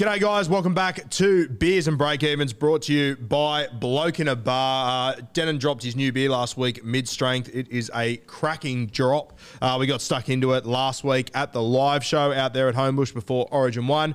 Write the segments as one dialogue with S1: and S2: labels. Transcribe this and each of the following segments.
S1: G'day, guys. Welcome back to Beers and Break Evens, brought to you by Bloke in a Bar. Uh, Denon dropped his new beer last week, mid strength. It is a cracking drop. Uh, we got stuck into it last week at the live show out there at Homebush before Origin 1.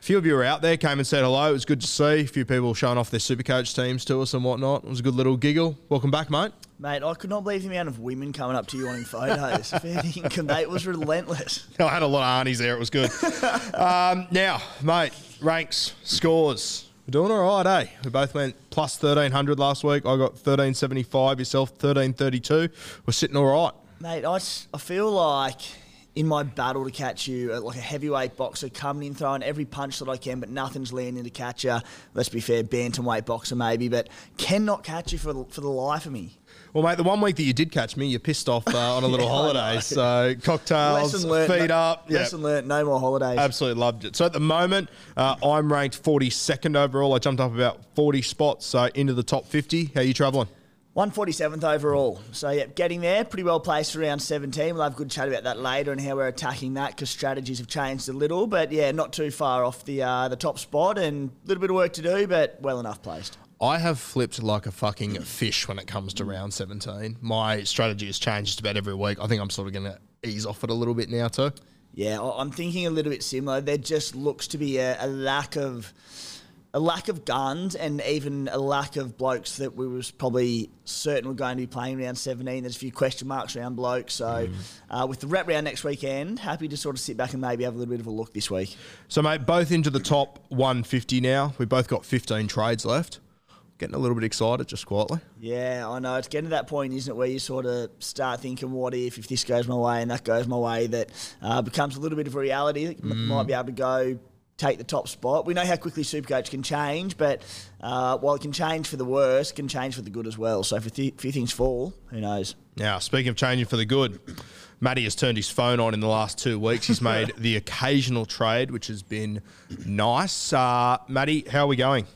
S1: A few of you were out there, came and said hello. It was good to see. A few people showing off their Supercoach teams to us and whatnot. It was a good little giggle. Welcome back, mate.
S2: Mate, I could not believe the amount of women coming up to you wanting photos. mate, it was relentless.
S1: I had a lot of aunties there. It was good. um, now, mate, ranks, scores. We're doing all right, eh? We both went plus 1300 last week. I got 1375, yourself 1332. We're sitting all right.
S2: Mate, I, I feel like in my battle to catch you, like a heavyweight boxer coming in, throwing every punch that I can, but nothing's landing to catch you. Let's be fair, bantamweight boxer maybe, but cannot catch you for the, for the life of me.
S1: Well, mate, the one week that you did catch me, you pissed off uh, on a little yeah, holiday. So cocktails, learned, feet
S2: no,
S1: up.
S2: Lesson learnt, no more holidays.
S1: Absolutely loved it. So at the moment, uh, I'm ranked 42nd overall. I jumped up about 40 spots so into the top 50. How are you travelling?
S2: 147th overall. So, yeah, getting there, pretty well placed around 17. We'll have a good chat about that later and how we're attacking that because strategies have changed a little. But, yeah, not too far off the uh, the top spot and a little bit of work to do, but well enough placed.
S1: I have flipped like a fucking fish when it comes to round 17. My strategy has changed just about every week. I think I'm sort of going to ease off it a little bit now, too.
S2: Yeah, I'm thinking a little bit similar. There just looks to be a, a lack of a lack of guns and even a lack of blokes that we was probably certain were going to be playing around 17. There's a few question marks around blokes. So mm. uh, with the wrap round next weekend, happy to sort of sit back and maybe have a little bit of a look this week.
S1: So, mate, both into the top 150 now. We've both got 15 trades left. Getting a little bit excited just quietly.
S2: Yeah, I know. It's getting to that point, isn't it, where you sort of start thinking, what if, if this goes my way and that goes my way, that uh, becomes a little bit of a reality. Mm. Might be able to go take the top spot. We know how quickly Supercoach can change, but uh, while it can change for the worse, it can change for the good as well. So if a th- few things fall, who knows?
S1: Now, speaking of changing for the good, Matty has turned his phone on in the last two weeks. He's made the occasional trade, which has been nice. Uh, Matty, how are we going?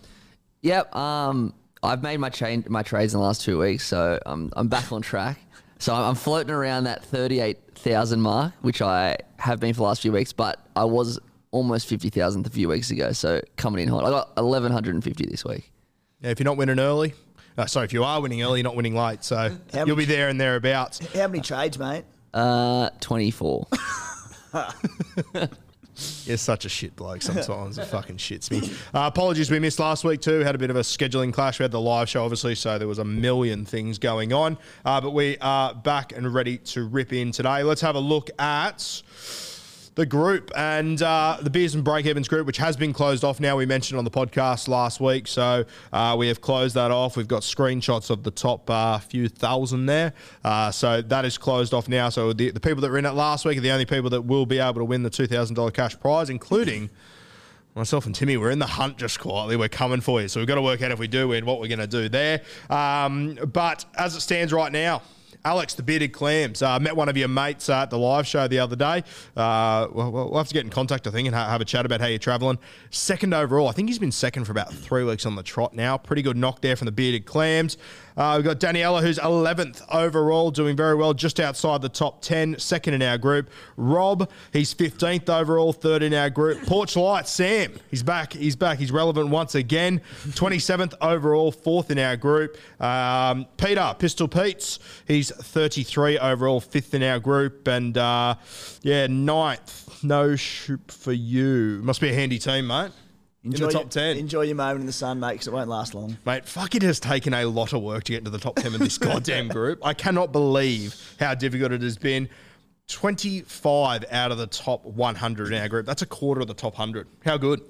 S3: Yep. Um, I've made my change, my trades in the last two weeks, so I'm, I'm back on track. So I'm floating around that 38,000 mark, which I have been for the last few weeks, but I was almost 50,000 a few weeks ago. So coming in hot. I got 1,150 this week.
S1: Yeah, if you're not winning early, uh, sorry, if you are winning early, you're not winning late. So how you'll be there and thereabouts.
S2: How many trades, mate?
S3: Uh, 24.
S1: You're such a shit bloke sometimes. it fucking shits me. Uh, apologies, we missed last week too. Had a bit of a scheduling clash. We had the live show, obviously, so there was a million things going on. Uh, but we are back and ready to rip in today. Let's have a look at the group and uh, the Beers and Break Evens group, which has been closed off now. We mentioned on the podcast last week, so uh, we have closed that off. We've got screenshots of the top uh, few thousand there, uh, so that is closed off now. So the, the people that were in it last week are the only people that will be able to win the two thousand dollar cash prize, including. Myself and Timmy, we're in the hunt just quietly. We're coming for you. So we've got to work out if we do win what we're going to do there. Um, but as it stands right now, Alex, the bearded clams. Uh, met one of your mates uh, at the live show the other day. Uh, we'll, we'll, have to get in contact, I think, and have a chat about how you're travelling. Second overall. I think he's been second for about three weeks on the trot now. Pretty good knock there from the bearded clams. Uh, we've got Daniela, who's 11th overall, doing very well, just outside the top 10, second in our group. Rob, he's 15th overall, third in our group. Porch Light, Sam, he's back. He's back. He's relevant once again. 27th overall, fourth in our group. Um, Peter, Pistol Pete's, he's 33 overall, fifth in our group. And uh, yeah, ninth, no shoot for you. Must be a handy team, mate. Enjoy in the top
S2: your,
S1: 10.
S2: Enjoy your moment in the sun, mate, because it won't last long.
S1: Mate, fuck, it has taken a lot of work to get into the top 10 of this goddamn group. I cannot believe how difficult it has been. 25 out of the top 100 in our group. That's a quarter of the top 100. How good?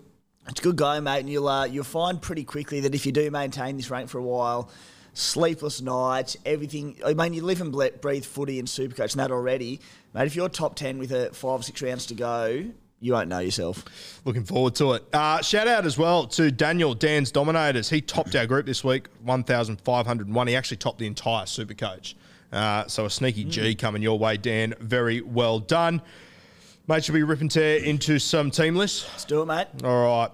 S2: It's a good go, mate, and you'll uh, you'll find pretty quickly that if you do maintain this rank for a while, sleepless nights, everything. I mean, you live and breathe footy and Supercoach and that already, mate. If you're top ten with a five or six rounds to go, you won't know yourself.
S1: Looking forward to it. Uh, shout out as well to Daniel, Dan's Dominators. He topped our group this week, 1,501. He actually topped the entire Supercoach. Uh, so a sneaky mm. G coming your way, Dan. Very well done. Mate, should we rip and tear into some team lists?
S2: Let's do it, mate.
S1: All right.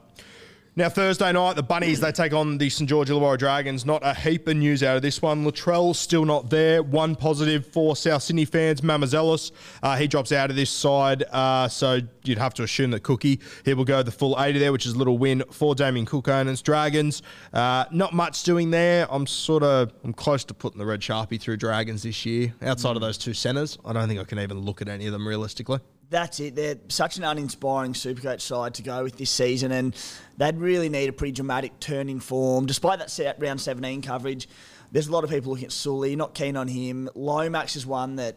S1: Now, Thursday night, the Bunnies, they take on the St. George Illawarra Dragons. Not a heap of news out of this one. Latrell's still not there. One positive for South Sydney fans, Mamazelos. Uh, he drops out of this side, uh, so you'd have to assume that Cookie, he will go the full 80 there, which is a little win for Damien Cook and owners. Dragons, uh, not much doing there. I'm sort of, I'm close to putting the red Sharpie through Dragons this year. Outside of those two centres, I don't think I can even look at any of them realistically
S2: that's it. They're such an uninspiring Supercoach side to go with this season, and they'd really need a pretty dramatic turn in form. Despite that set round 17 coverage, there's a lot of people looking at Sully, not keen on him. Lomax is one that,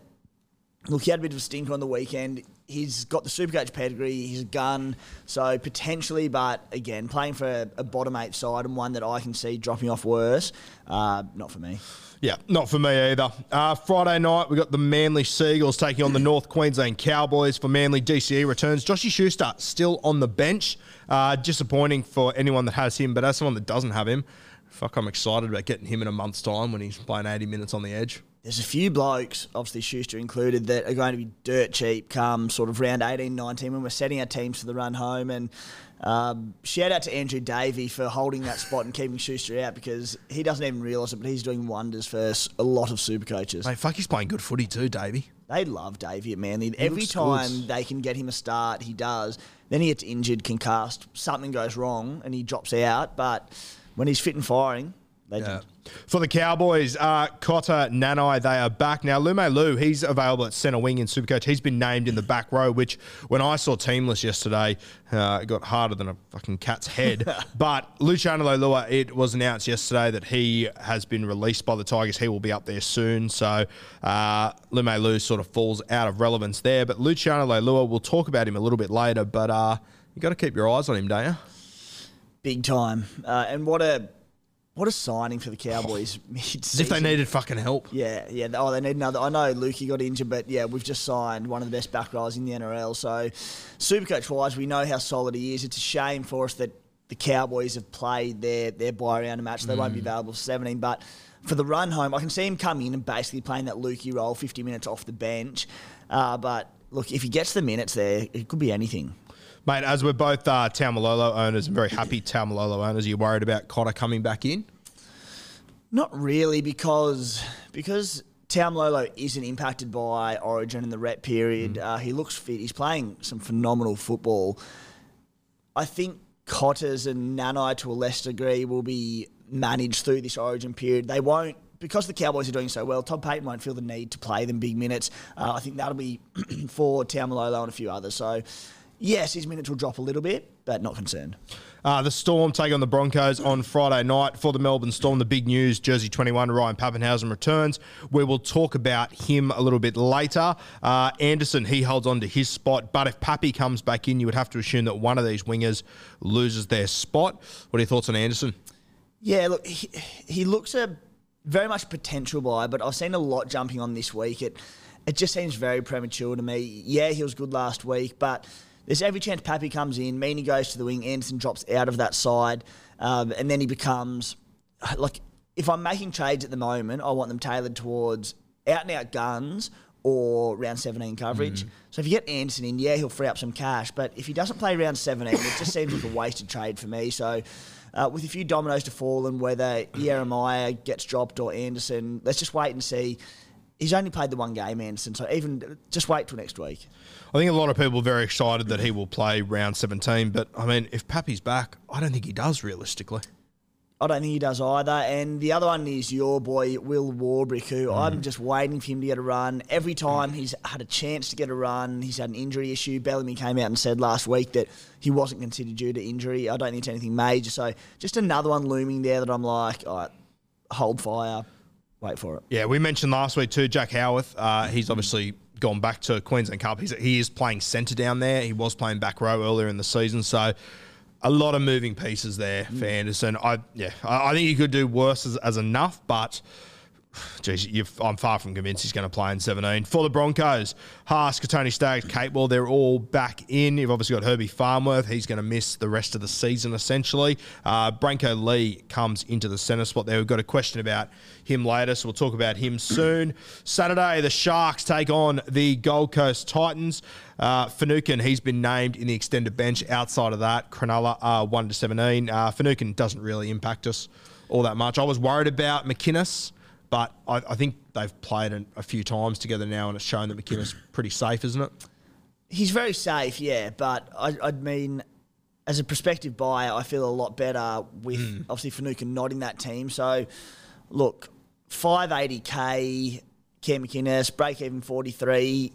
S2: look, he had a bit of a stinker on the weekend. He's got the Supercoach pedigree, he's a gun, so potentially, but again, playing for a, a bottom eight side and one that I can see dropping off worse, uh, not for me.
S1: Yeah, not for me either. Uh, Friday night, we got the Manly Sea Eagles taking on the North Queensland Cowboys for Manly DCE returns. Joshy Schuster still on the bench. Uh, disappointing for anyone that has him, but as someone that doesn't have him, fuck, I'm excited about getting him in a month's time when he's playing 80 minutes on the edge.
S2: There's a few blokes, obviously Schuster included, that are going to be dirt cheap come sort of round 18, 19 when we're setting our teams for the run home. And um, shout out to Andrew Davey for holding that spot and keeping Schuster out because he doesn't even realise it, but he's doing wonders for a lot of super coaches.
S1: Mate, fuck, he's playing good footy too, Davey.
S2: They love Davey at Manly. He Every time good. they can get him a start, he does. Then he gets injured, concussed, something goes wrong, and he drops out. But when he's fit and firing, Legend.
S1: Yeah. For the Cowboys, uh, Cotter, Nanai, they are back. Now, Lume Lu, he's available at centre wing in Supercoach. He's been named in the back row, which when I saw teamless yesterday, uh, it got harder than a fucking cat's head. but Luciano Leilua, it was announced yesterday that he has been released by the Tigers. He will be up there soon. So uh, Lume Lu sort of falls out of relevance there. But Luciano Leilua, we'll talk about him a little bit later. But uh, you got to keep your eyes on him, don't you?
S2: Big time. Uh, and what a what a signing for the Cowboys
S1: As if they needed fucking help.
S2: Yeah, yeah. Oh, they need another. I know Lukey got injured, but yeah, we've just signed one of the best back in the NRL. So, Supercoach wise, we know how solid he is. It's a shame for us that the Cowboys have played their their buy round match. They mm. won't be mm. available for 17, but for the run home, I can see him come in and basically playing that Lukey role, 50 minutes off the bench. Uh, but look, if he gets the minutes there, it could be anything.
S1: Mate, as we're both uh, Taumalolo owners and very happy Taumalolo owners, are you worried about Cotter coming back in?
S2: Not really, because because Taumalolo isn't impacted by Origin in the rep period. Mm. Uh, he looks fit. He's playing some phenomenal football. I think Cotters and Nanai to a less degree will be managed through this Origin period. They won't because the Cowboys are doing so well, Todd Payten won't feel the need to play them big minutes. Uh, I think that'll be for Taumalolo and a few others. So yes, his minutes will drop a little bit, but not concerned.
S1: Uh, the Storm take on the Broncos on Friday night. For the Melbourne Storm, the big news Jersey 21, Ryan Papenhuyzen returns. We will talk about him a little bit later. Uh, Anderson, he holds on to his spot, but if Pappy comes back in, you would have to assume that one of these wingers loses their spot. What are your thoughts on Anderson?
S2: Yeah, look, he, he looks a very much potential buy, but I've seen a lot jumping on this week. It it just seems very premature to me. Yeah, he was good last week, but there's every chance Pappy comes in, Meaney goes to the wing, Anderson drops out of that side, um, and then he becomes like if I'm making trades at the moment, I want them tailored towards out and out guns or round 17 coverage. Mm. So if you get Anderson in, yeah, he'll free up some cash. But if he doesn't play round 17, it just seems like a wasted trade for me. So uh, with a few dominoes to fall and whether Ieremia gets dropped or Anderson, let's just wait and see. He's only played the one game, Anderson, so even just wait till next week.
S1: I think a lot of people are very excited that he will play round 17, but I mean, if Pappy's back, I don't think he does realistically.
S2: I don't think he does either. And the other one is your boy, Will Warbrick, who mm. I'm just waiting for him to get a run. Every time he's had a chance to get a run, he's had an injury issue. Bellamy came out and said last week that he wasn't considered due to injury. I don't think it's anything major. So just another one looming there that I'm like, all right, hold fire, wait for it.
S1: Yeah, we mentioned last week too, Jack Howarth. Uh, he's obviously gone back to Queensland Cup. He's, he is playing centre down there. He was playing back row earlier in the season, so a lot of moving pieces there for mm. Anderson. I yeah, I, I think he could do worse as, as enough, but Geez, I'm far from convinced he's going to play in 17. For the Broncos, Haas, Tony Staggs, Capewell, they're all back in. You've obviously got Herbie Farnworth. He's going to miss the rest of the season, essentially. Uh, Brenko Lee comes into the centre spot there. We've got a question about him later, so we'll talk about him soon. Saturday, the Sharks take on the Gold Coast Titans. Uh, he's been named in the extended bench. Outside of that, Cronulla are 1 to 17. Uh, doesn't really impact us all that much. I was worried about McInnes. But I, I think they've played a, a few times together now, and it's shown that McInnes pretty safe, isn't it?
S2: He's very safe, yeah. But I, I mean, as a prospective buyer, I feel a lot better with
S1: Hmm.
S2: obviously Finucane not in that team. So, look, 580k, Cam McInnes, break even 43.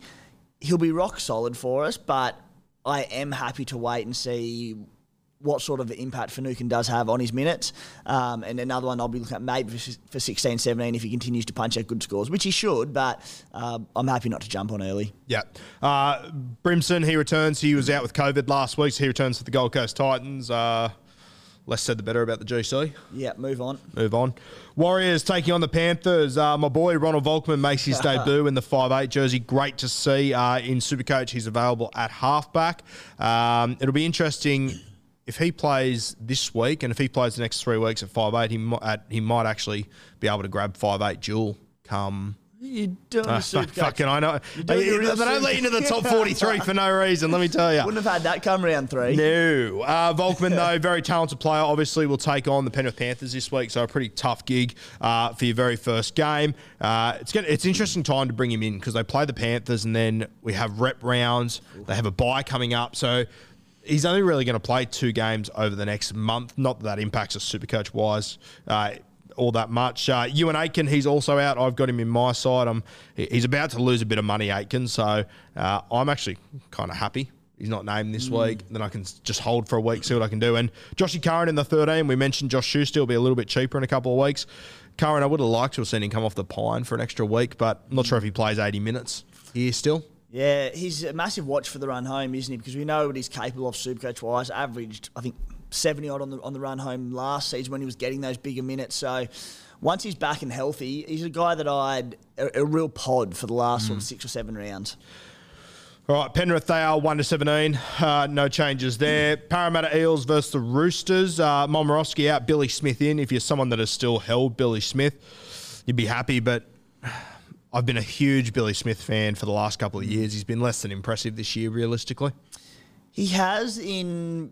S2: He'll be rock solid for us, but I am happy to wait and see what sort of impact Finucane does have on his minutes. Um, and another one I'll be looking at maybe for, for 16, 17 if he continues to punch out good scores, which he should, but uh, I'm happy not to jump on early.
S1: Yeah. Uh, Brimson, he returns. He was out with COVID last week, so he returns to the Gold Coast Titans. Uh, less said, the better about the GC.
S2: Yeah, move on.
S1: Move on. Warriors taking on the Panthers. Uh, my boy Ronald Volkman makes his debut in the 5'8 jersey. Great to see. Uh, in Supercoach, he's available at halfback. Um, it'll be interesting if he plays this week and if he plays the next three weeks at 5'8, he might, he might actually be able to grab five eight dual come.
S2: You're doing
S1: Uh,
S2: the super
S1: fucking, I know. They, they don't let you into the top 43 for no reason, let me tell you.
S2: Wouldn't have had that come round three.
S1: No. Uh, Volkman, though, very talented player. Obviously, will take on the Penrith Panthers this week, so a pretty tough gig uh, for your very first game. Uh, it's gonna, it's interesting time to bring him in because they play the Panthers and then we have rep rounds. They have a bye coming up, so he's only really going to play two games over the next month. Not that that impacts us super coach wise. Uh, all that much. Uh, Euan Aitken, he's also out. I've got him in my side. I'm, he's about to lose a bit of money, Aitken. So uh, I'm actually kind of happy he's not named this week, then I can just hold for a week, see what I can do. And Joshy Curran in the 13, we mentioned Josh Schuster will be a little bit cheaper in a couple of weeks. Curran, I would have liked to have seen him come off the pine for an extra week, but I'm not sure if he plays 80 minutes here still.
S2: Yeah, he's a massive watch for the run home, isn't he? Because we know what he's capable of supercoach wise. Averaged, I think, 70 odd on the on the run home last season when he was getting those bigger minutes. So once he's back and healthy, he's a guy that I'd a, a real pod for the last sort of six or seven rounds.
S1: All right, Penrith, they are 1 to 17. Uh, no changes there. Parramatta Eels versus the Roosters. Uh, Momirovski out, Billy Smith in. If you're someone that has still held Billy Smith, you'd be happy, but I've been a huge Billy Smith fan for the last couple of years. He's been less than impressive this year, realistically.
S2: He has in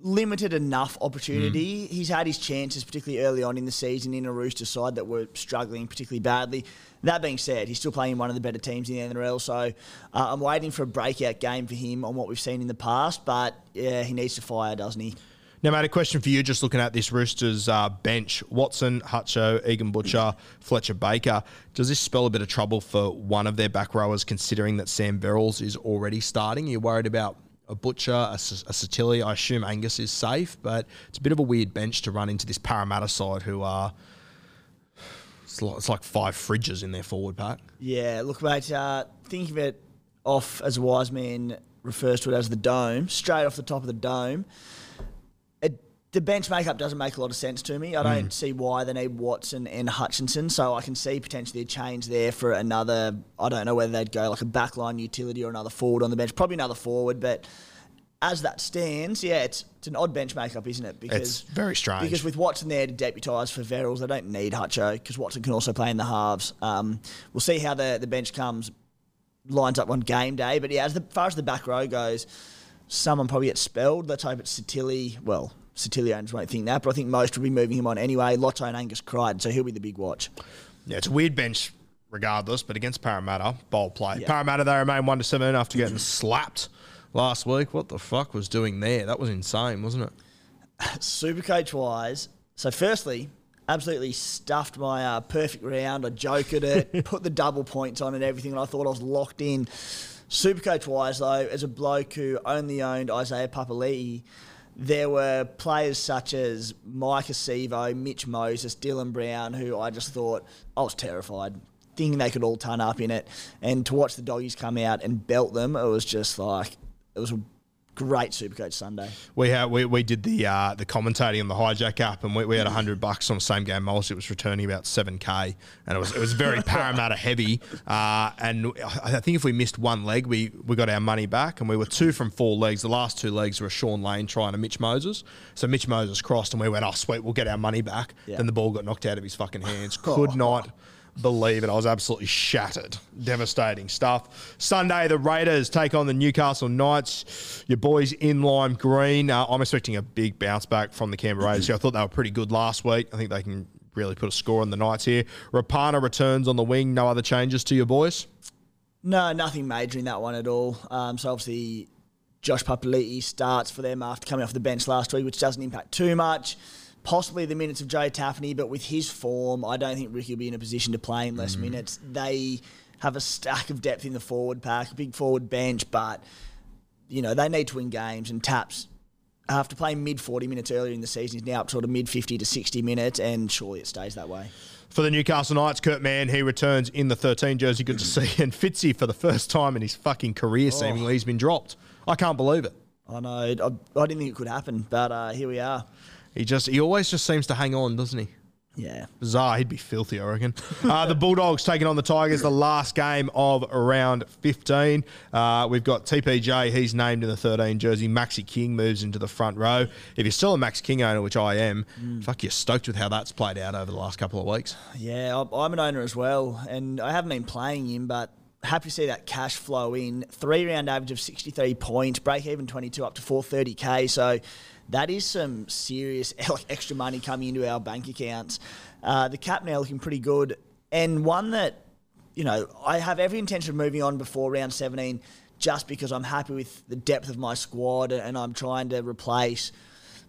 S2: limited enough opportunity. He's had his chances, particularly early on in the season, in a Rooster side that were struggling particularly badly. That being said, he's still playing one of the better teams in the NRL, so uh, I'm waiting for a breakout game for him on what we've seen in the past. But yeah, he needs to fire, doesn't he?
S1: Now, mate, a question for you just looking at this Roosters uh, bench Watson, Hutcho, Egan Butcher, Fletcher Baker. Does this spell a bit of trouble for one of their back rowers, considering that Sam Verrills is already starting? Are You're worried about a Butcher, a, Sitili? I assume Angus is safe, but it's a bit of a weird bench to run into this Parramatta side who are. It's like, it's like five fridges in their forward pack.
S2: Yeah, look, mate, uh, think of it off as wise man refers to it as the dome, straight off the top of the dome. The bench makeup doesn't make a lot of sense to me. I don't see why they need Watson and Hutchinson, so I can see potentially a change there for another. I don't know whether they'd go like a backline utility or another forward on the bench, probably another forward, but. As that stands, yeah, it's it's an odd bench makeup, isn't it? Because
S1: It's very strange.
S2: Because with Watson there to deputise for Verrills, they don't need Hutcho because Watson can also play in the halves. Um, we'll see how the, the bench comes, lines up on game day. But yeah, as the, far as the back row goes, someone probably gets spelled. Let's hope it's Sitili. Well, Sitili owners won't think that, but I think most will be moving him on anyway. Lotto and Angus Crichton, so he'll be the big watch.
S1: Yeah, it's a weird bench regardless, but against Parramatta, bold play.
S2: Yeah.
S1: Parramatta, they remain 1 to 7 after getting slapped last week. What the fuck was doing there? That was insane, wasn't it?
S2: Supercoach wise, so firstly, absolutely stuffed my uh, perfect round. I joke at it, put the double points on and everything, and I thought I was locked in. Supercoach wise, though, as a bloke who only owned Isaiah Papali'i, there were players such as Mike Acevo, Mitch Moses, Dylan Brown, who I just thought I was terrified, thinking they could all turn up in it. And to watch the doggies come out and belt them, it was just like, it was a great Supercoach Sunday.
S1: We had we, we did the uh, the commentating on the hijack app, and we, we had hundred bucks on the same game multi. It was returning about seven k, and it was it was very Parramatta heavy. Uh, and I think if we missed one leg, we we got our money back, and we were two from four legs. The last two legs were a Sean Lane trying to Mitch Moses. So Mitch Moses crossed, and we went, oh sweet, we'll get our money back.
S2: Yeah.
S1: Then the ball got knocked out of his fucking hands. Could not believe it. I was absolutely shattered. Devastating stuff. Sunday, the Raiders take on the Newcastle Knights. Your boys in lime green. Uh, I'm expecting a big bounce back from the Canberra Raiders. I thought they were pretty good last week. I think they can really put a score on the Knights here. Rapana returns on the wing. No other changes to your boys?
S2: No, nothing major in that one at all. Um, so obviously, Josh Papali'i starts for them after coming off the bench last week, which doesn't impact too much. Possibly the minutes of Joe Tapine, but with his form, I don't think Ricky will be in a position to play him less minutes. They have a stack of depth in the forward pack, a big forward bench, but you know they need to win games. And Taps, after playing mid forty minutes earlier in the season, is now up to sort of mid fifty to sixty minutes, and surely it stays that way.
S1: For the Newcastle Knights, Kurt Mann, he returns in the 13 jersey. Good to see. And Fitzy, for the first time in his fucking career, seemingly, he's been dropped. I can't believe it.
S2: I know. I, I didn't think it could happen, but uh, here we are.
S1: He just he always just seems to hang on, doesn't he?
S2: Yeah.
S1: Bizarre. He'd be filthy, I reckon. Uh, the Bulldogs taking on the Tigers, the last game of round 15. Uh, we've got TPJ. He's named in the 13 jersey. Maxi King moves into the front row. If you're still a Max King owner, which I am, fuck, you're stoked with how that's played out over the last couple of weeks.
S2: Yeah, I- I'm an owner as well, and I haven't been playing him, but happy to see that cash flow in. Three round average of 63 points, break even 22 up to 430k. So that is some serious extra money coming into our bank accounts. Uh, the cap now looking pretty good, and one that you know I have every intention of moving on before round 17, just because I'm happy with the depth of my squad, and I'm trying to replace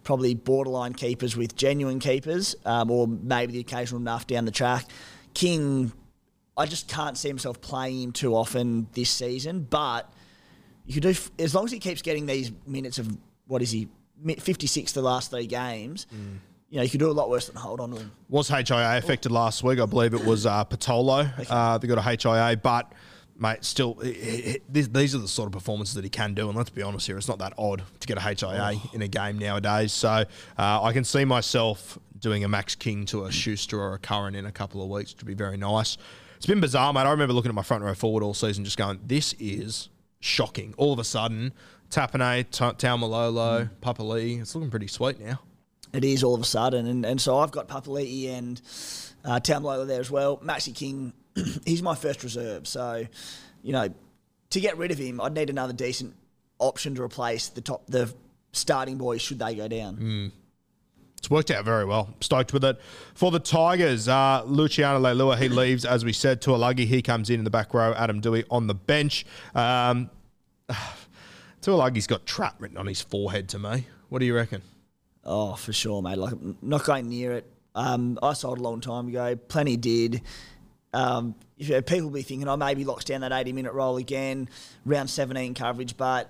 S2: probably borderline keepers with genuine keepers, um, or maybe the occasional enough down the track. King, I just can't see himself playing him too often this season, but you do as long as he keeps getting these minutes of what is he, 56 the last three games. You know, you could do a lot worse than hold on to him.
S1: Was HIA affected last week? I believe it was uh, Patolo. Uh, they got a HIA, but mate, still, i- i- these these are the sort of performances that he can do. And let's be honest here, it's not that odd to get a HIA in a game nowadays. So uh, I can see myself doing a Max King to a Schuster or a Curran in a couple of weeks, which would be very nice. It's been bizarre, mate. I remember looking at my front row forward all season, just going, "This is shocking." All of a sudden, Tapine, Ta- Taumalolo, Papali, it's looking pretty sweet now.
S2: It is all of a sudden, and, and so I've got Papali'i and uh, Taumalolo there as well. Maxi King, he's my first reserve, so you know, to get rid of him, I'd need another decent option to replace the top, the starting boys should they go down.
S1: It's worked out very well. Stoked with it. For the Tigers, uh, Luciano Leilua, he leaves, as we said. Tuolagi, he comes in in the back row. Adam Doueihi on the bench. Um, Tuolagi's got trap written on his forehead to me. What do you reckon?
S2: Oh, for sure, mate. Like, not going near it. Um, I sold a long time ago. Plenty did. Um, if, uh, people will be thinking, oh, maybe locks down that 80 minute roll again, round 17 coverage. But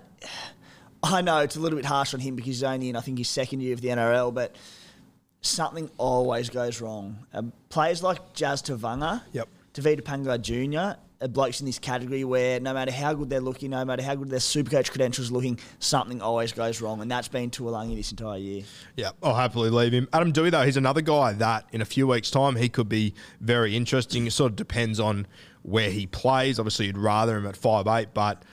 S2: I know it's a little bit harsh on him because he's only in, I think, his second year of the NRL. But something always goes wrong. Uh, players like Jazz Tevaga,
S1: Yep.
S2: Tevita Pangai Jr., blokes in this category where no matter how good they're looking, no matter how good their supercoach credentials are looking, something always goes wrong. And that's been Tuolangi this entire year.
S1: Yeah, I'll happily leave him. Adam Doueihi, though, he's another guy that in a few weeks' time he could be very interesting. It sort of depends on where he plays. Obviously, you'd rather him at five eight, but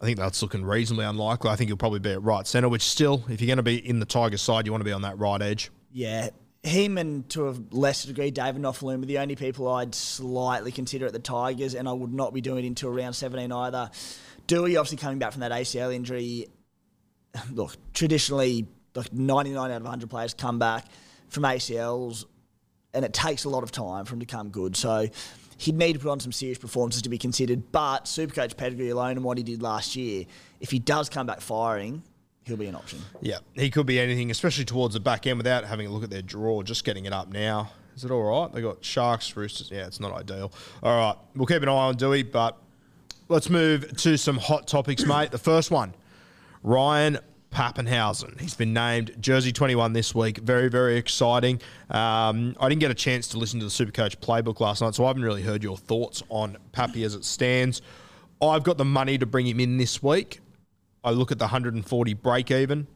S1: I think that's looking reasonably unlikely. I think he'll probably be at right centre, which still, if you're going to be in the Tigers side, you want to be on that right edge.
S2: Yeah, him and to a lesser degree David Nofoaluma the only people I'd slightly consider at the Tigers, and I would not be doing it until round 17 either. Doueihi obviously coming back from that ACL injury. Look, traditionally, like 99 out of 100 players come back from ACLs, and it takes a lot of time for him to come good. So he'd need to put on some serious performances to be considered. But Supercoach pedigree alone and what he did last year, if he does come back firing, he'll be an option.
S1: Yeah, he could be anything, especially towards the back end without having a look at their draw, just getting it up now. Is it all right? They got Sharks, Roosters. Yeah, it's not ideal. All right, we'll keep an eye on Doueihi, but let's move to some hot topics, mate. The first one Ryan Papenhuyzen. He's been named Jersey 21 this week. Very, very exciting. Um, I didn't get a chance to listen to the Supercoach playbook last night, so I haven't really heard your thoughts on Pappy as it stands. I've got the money to bring him in this week. I look at the 140 break even.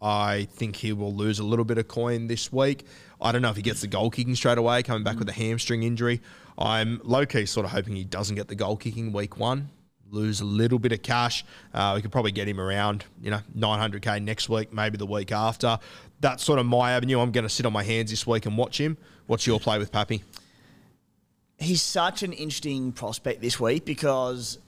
S1: I think he will lose a little bit of coin this week. I don't know if he gets the goal kicking straight away, coming back with a hamstring injury. I'm low key sort of hoping he doesn't get the goal kicking week one, lose a little bit of cash. Uh, we could probably get him around, you know, 900k next week, maybe the week after. That's sort of my avenue. I'm going to sit on my hands this week and watch him. What's your play with Pappy?
S2: he's such an interesting prospect this week because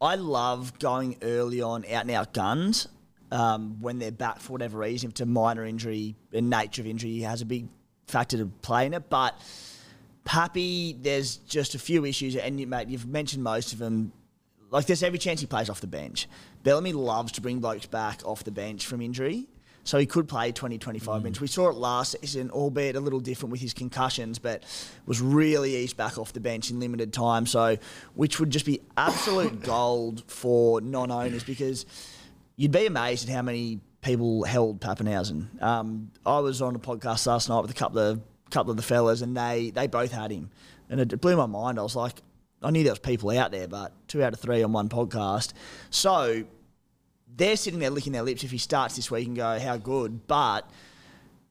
S2: I love going early on out and out guns um, when they're back for whatever reason. If it's a minor injury and nature of injury has a big factor to play in it. But Pappy, there's just a few issues, and you, mate, you've mentioned most of them. Like there's every chance he plays off the bench. Bellamy loves to bring blokes back off the bench from injury. So he could play 20, 25 minutes. We saw it last season, albeit a little different with his concussions, but was really eased back off the bench in limited time. So, which would just be absolute gold for non-owners because you'd be amazed at how many people held Papenhuyzen. Um, I was on a podcast last night with a couple of couple of the fellas, and they they both had him, and it blew my mind. I was like, I knew there was people out there, but two out of three on one podcast. So they're sitting there licking their lips if he starts this week and go, how good. But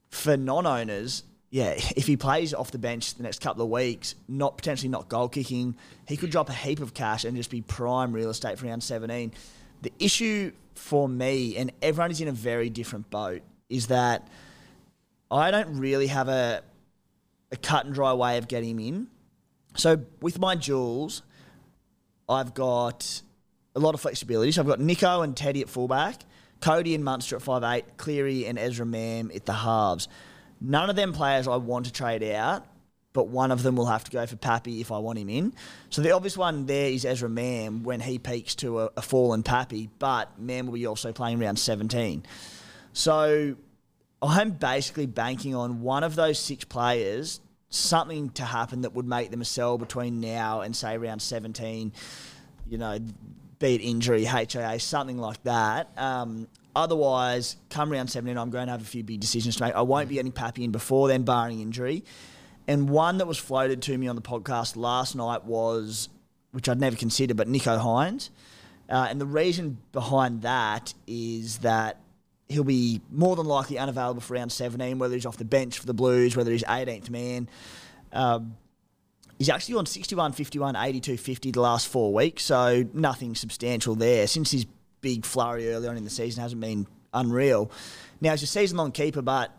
S2: for non-owners, yeah, if he plays off the bench the next couple of weeks, not potentially not goal kicking, he could drop a heap of cash and just be prime real estate for round 17. The issue for me, and everyone is in a very different boat, is that I don't really have a a cut and dry way of getting him in. So with my jewels, I've got a lot of flexibility. So I've got Nicho and Teddy at fullback, Cody and Munster at five eight, Cleary and Ezra Mam at the halves. None of them players I want to trade out, but one of them will have to go for Pappy if I want him in. So the obvious one there is Ezra Mam when he peaks to a, a fallen Pappy, but Mam will be also playing around 17. So I'm basically banking on one of those six players, something to happen that would make them a sell between now and say around 17. You know, be it injury, HIA, something like that. Um, otherwise, come round 17, I'm going to have a few big decisions to make. I won't be getting Pappy in before then, barring injury. And one that was floated to me on the podcast last night was, which I'd never considered, but Nicho Hynes. Uh, and the reason behind that is that he'll be more than likely unavailable for round 17, whether he's off the bench for the Blues, whether he's 18th man. Um, he's actually on 61, 51, 82, 50 the last four weeks, so nothing substantial there. Since his big flurry early on in the season hasn't been unreal. Now, he's a season long keeper, but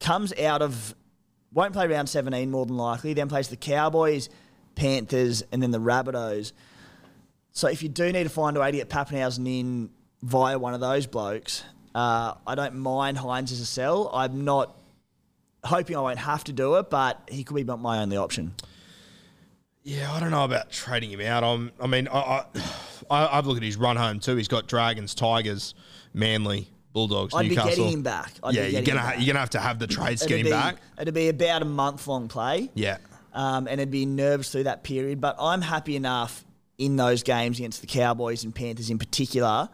S2: comes out of, won't play round 17 more than likely, then plays the Cowboys, Panthers, and then the Rabbitohs. So if you do need to find a way to get Papenhuyzen in via one of those blokes, uh, I don't mind Hynes as a sell. I'm not hoping I won't have to do it, but he could be my only option.
S1: Yeah, I don't know about trading him out. I'm, I mean, I, I, I've looked at his run home too. He's got Dragons, Tigers, Manly, Bulldogs,
S2: I'd
S1: Newcastle.
S2: be getting him back. I'd
S1: yeah, you're gonna ha- you're gonna have to have the trades to get
S2: It'd
S1: him
S2: be,
S1: back.
S2: It'd be about a month long play.
S1: Yeah,
S2: um, and it'd be nerves through that period. But I'm happy enough in those games against the Cowboys and Panthers in particular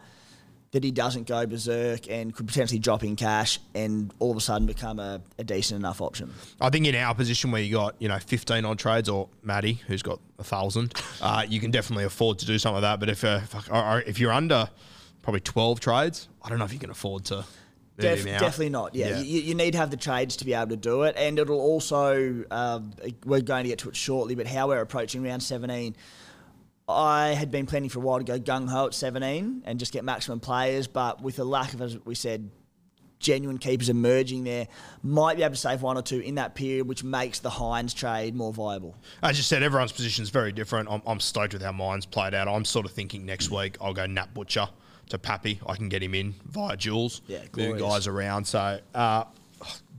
S2: that he doesn't go berserk and could potentially drop in cash and all of a sudden become a, a decent enough option.
S1: I think in our position where you got you know 15 odd trades or Matty who's got a thousand, uh, you can definitely afford to do some of that. But if uh, fuck, or- or if you're under probably 12 trades, I don't know if you can afford to.
S2: Def- definitely not. Yeah,
S1: Yeah.
S2: You, you need to have the trades to be able to do it, and it'll also. Um, we're going to get to it shortly, but how we're approaching round seventeen. I had been planning for a while to go gung ho at 17 and just get maximum players, but with the lack of, as we said, genuine keepers emerging there, might be able to save one or two in that period, which makes the Hynes trade more viable.
S1: As you said, everyone's position is very different. I'm, I'm stoked with how mine's played out. I'm sort of thinking next week I'll go Nat Butcher to Pappy. I can get him in via Jules.
S2: Yeah,
S1: guys around. So uh,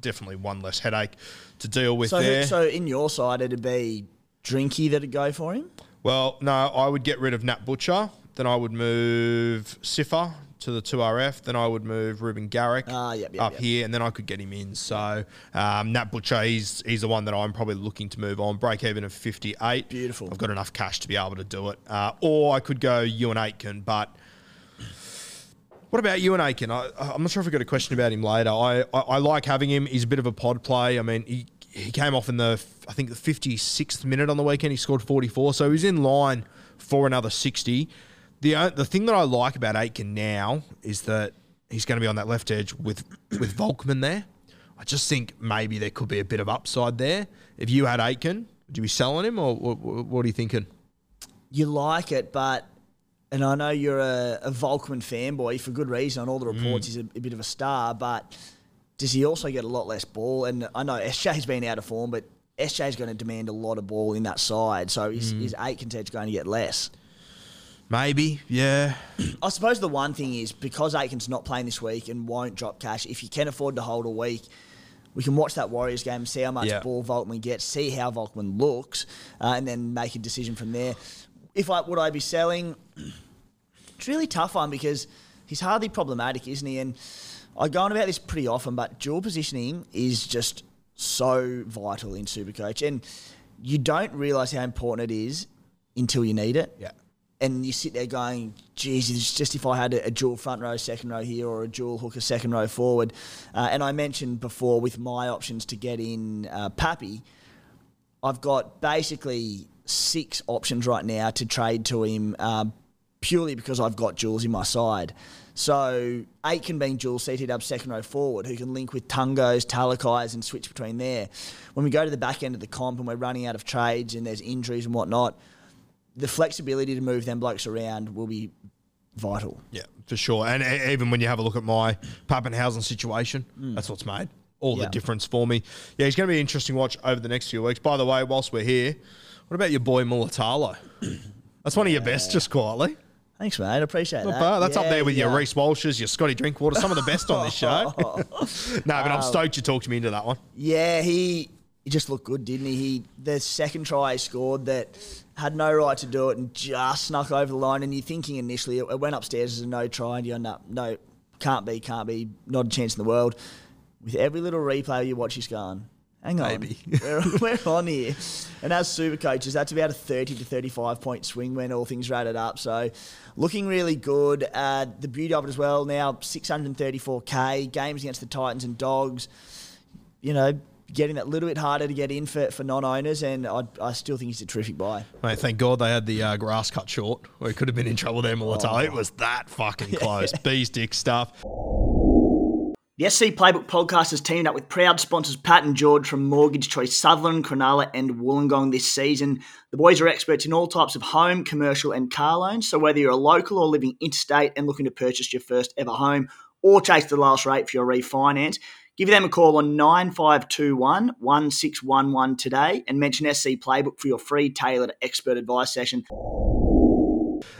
S1: definitely one less headache to deal with
S2: So,
S1: there.
S2: so in your side, it'd be Drinky that'd go for him.
S1: Well, no, I would get rid of Nat Butcher. Then I would move Siffer to the 2RF. Then I would move Ruben Garrick
S2: Ah, yep, yep,
S1: up
S2: yep.
S1: here, and then I could get him in. So um, Nat Butcher, he's, he's the one that I'm probably looking to move on. Break even of 58.
S2: Beautiful.
S1: I've got enough cash to be able to do it. Uh, or I could go Euan Aitken, but what about Euan Aitken? I, I'm not sure if we got a question about him later. I, I, I like having him. He's a bit of a pod play. I mean, he, he came off in the, I think, the 56th minute on the weekend. He scored 44, so he's in line for another 60. The the thing that I like about Aitken now is that he's going to be on that left edge with with Volkman there. I just think maybe there could be a bit of upside there. If you had Aitken, would you be selling him, or what, what are you thinking?
S2: You like it, but and I know you're a, a Volkman fanboy for good reason. On all the reports, mm. he's a, a bit of a star, but does he also get a lot less ball? And I know SJ's been out of form, but SJ's going to demand a lot of ball in that side, so his, his Aitken's edge going to get less.
S1: Maybe, yeah.
S2: I suppose the one thing is because Aitken's not playing this week and won't drop cash, if you can afford to hold a week, we can watch that Warriors game, see how much
S1: Yeah.
S2: ball Volkman gets, see how Volkman looks, uh, and then make a decision from there. If I would I be selling, it's really tough one because he's hardly problematic, isn't he? And I go on about this pretty often, but dual positioning is just so vital in Supercoach, and you don't realise how important it is until you need it
S1: Yeah.
S2: and you sit there going, geez, just if I had a, a dual front row, second row here, or a dual hooker, second row forward. Uh, and I mentioned before with my options to get in uh, Pappy, I've got basically six options right now to trade to him um, purely because I've got jewels in my side. So Aitken being dual seated up second row forward, who can link with Tungos, Talakais, and switch between there. When we go to the back end of the comp and we're running out of trades and there's injuries and whatnot, the flexibility to move them blokes around will be vital.
S1: Yeah, for sure. And even when you have a look at my Papenhuyzen situation, mm. that's what's made all
S2: Yeah.
S1: the difference for me. Yeah, he's going to be an interesting watch over the next few weeks. By the way, whilst we're here, what about your boy Mulitalo? That's one of your best, just quietly.
S2: Thanks, mate. I appreciate
S1: Not
S2: that.
S1: bad. That's up there with your. Reece Walsh's, your Scotty Drinkwater, some of the best on this show. no, but I'm um, stoked you talked me into that one.
S2: Yeah, he he just looked good, didn't he? He the second try he scored that had no right to do it and just snuck over the line. And you're thinking initially it, it went upstairs as a no try, and you end up no, can't be, can't be, not a chance in the world. With every little replay you watch, he's going. Hang on,
S1: Maybe.
S2: we're, we're on here. And as super coaches, that's about a 30 to 35 point swing when all things are added up. So looking really good. Uh, the beauty of it as well, now 634k, games against the Titans and Dogs you know, getting that little bit harder to get in for, for non-owners, and I, I still think he's a terrific buy.
S1: Mate, thank God they had the uh, grass cut short, We could have been in trouble there, Mulitalo. It was that fucking close. Bees dick stuff.
S2: The SC Playbook podcast has teamed up with proud sponsors Pat and George from Mortgage Choice Sutherland, Cronulla, and Wollongong this season. The boys are experts in all types of home, commercial, and car loans. So whether you're a local or living interstate and looking to purchase your first ever home or chase the lowest rate for your refinance, give them a call on 9521 1611 today and mention SC Playbook for your free tailored expert advice session.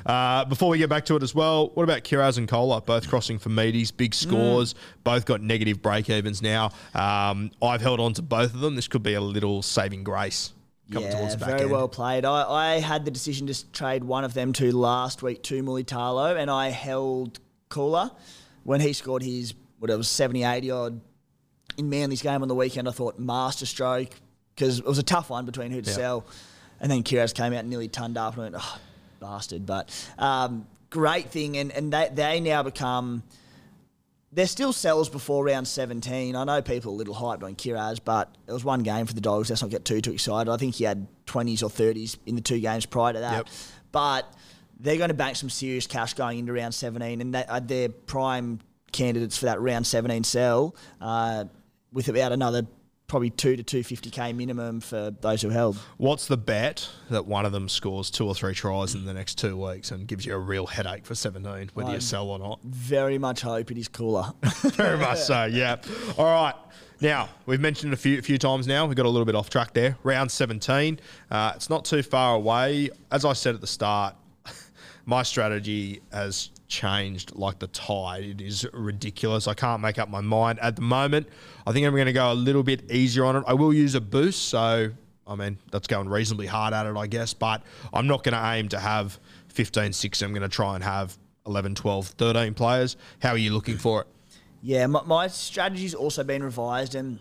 S1: Uh, before we get back to it as well, what about Kiraz and Koula? Both crossing for meaties, big scores, both got negative break evens now. Um, I've held on to both of them. This could be a little saving grace coming
S2: yeah,
S1: towards the back
S2: very
S1: end.
S2: well played. I, I had the decision to trade one of them to last week to Mulitalo, and I held Koula when he scored his what it was 70, 80 odd in Manly's game on the weekend. I thought masterstroke because it was a tough one between who to
S1: Yeah.
S2: sell, and then Kiraz came out and nearly tunned up, and went, oh, bastard. But um, great thing, and and they they now become. They're still sells before round 17. I know people are a little hyped on Kiraz, but it was one game for the Dogs. Let's not get too, too excited. I think he had 20s or 30s in the two games prior to that.
S1: Yep.
S2: But they're going to bank some serious cash going into round 17, and they, uh, they're prime candidates for that round 17 sell uh, with about another probably 2 to 250k minimum for those who held.
S1: What's the bet that one of them scores two or three tries in the next two weeks and gives you a real headache for 17, whether you
S2: Um,
S1: sell or not?
S2: Very much hope it is Koula.
S1: Very much so, yeah. All right. Now, we've mentioned it a few, a few times now. We got a little bit off track there. Round 17. Uh, it's not too far away. As I said at the start, my strategy has changed like the tide. It is ridiculous. I can't make up my mind at the moment. I think I'm going to go a little bit easier on it. I will use a boost, so I mean that's going reasonably hard at it, I guess. But I'm not going to aim to have 15, 16. I'm going to try and have 11, 12, 13 players. How are you looking for it?
S2: Yeah, my, my strategy's also been revised, and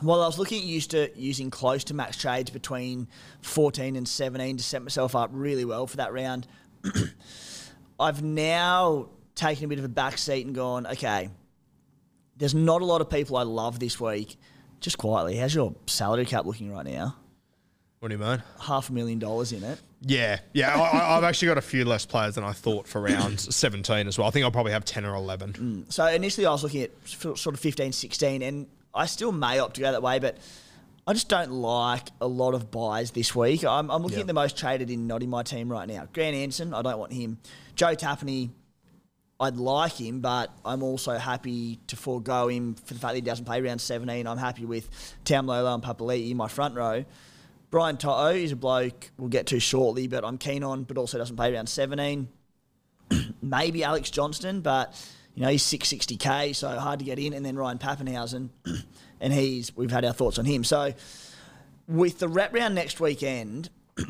S2: while I was looking at used to using close to max trades between 14 and 17 to set myself up really well for that round, I've now taken a bit of a back seat and gone, okay, there's not a lot of people I love this week. Just quietly, how's your salary cap looking right now?
S1: What do you mean?
S2: half a million dollars in it.
S1: Yeah, yeah. I, I've actually got a few less players than I thought for round 17 as well. I think I'll probably have 10 or 11.
S2: Mm, so initially I was looking at sort of 15, 16, and I still may opt to go that way, but I just don't like a lot of buys this week. I'm, I'm looking
S1: Yeah.
S2: at the most traded in not in my team right now. Grant Anderson, I don't want him. Joe Tapine, I'd like him, but I'm also happy to forego him for the fact that he doesn't play round 17. I'm happy with Taumalolo and Papali'i in my front row. Brian To'o is a bloke we'll get to shortly, but I'm keen on, but also doesn't play round 17 maybe Alex Johnston, but you know he's 660k, so hard to get in. And then Ryan Papenhuyzen, and he's we've had our thoughts on him. So with the wrap round next weekend,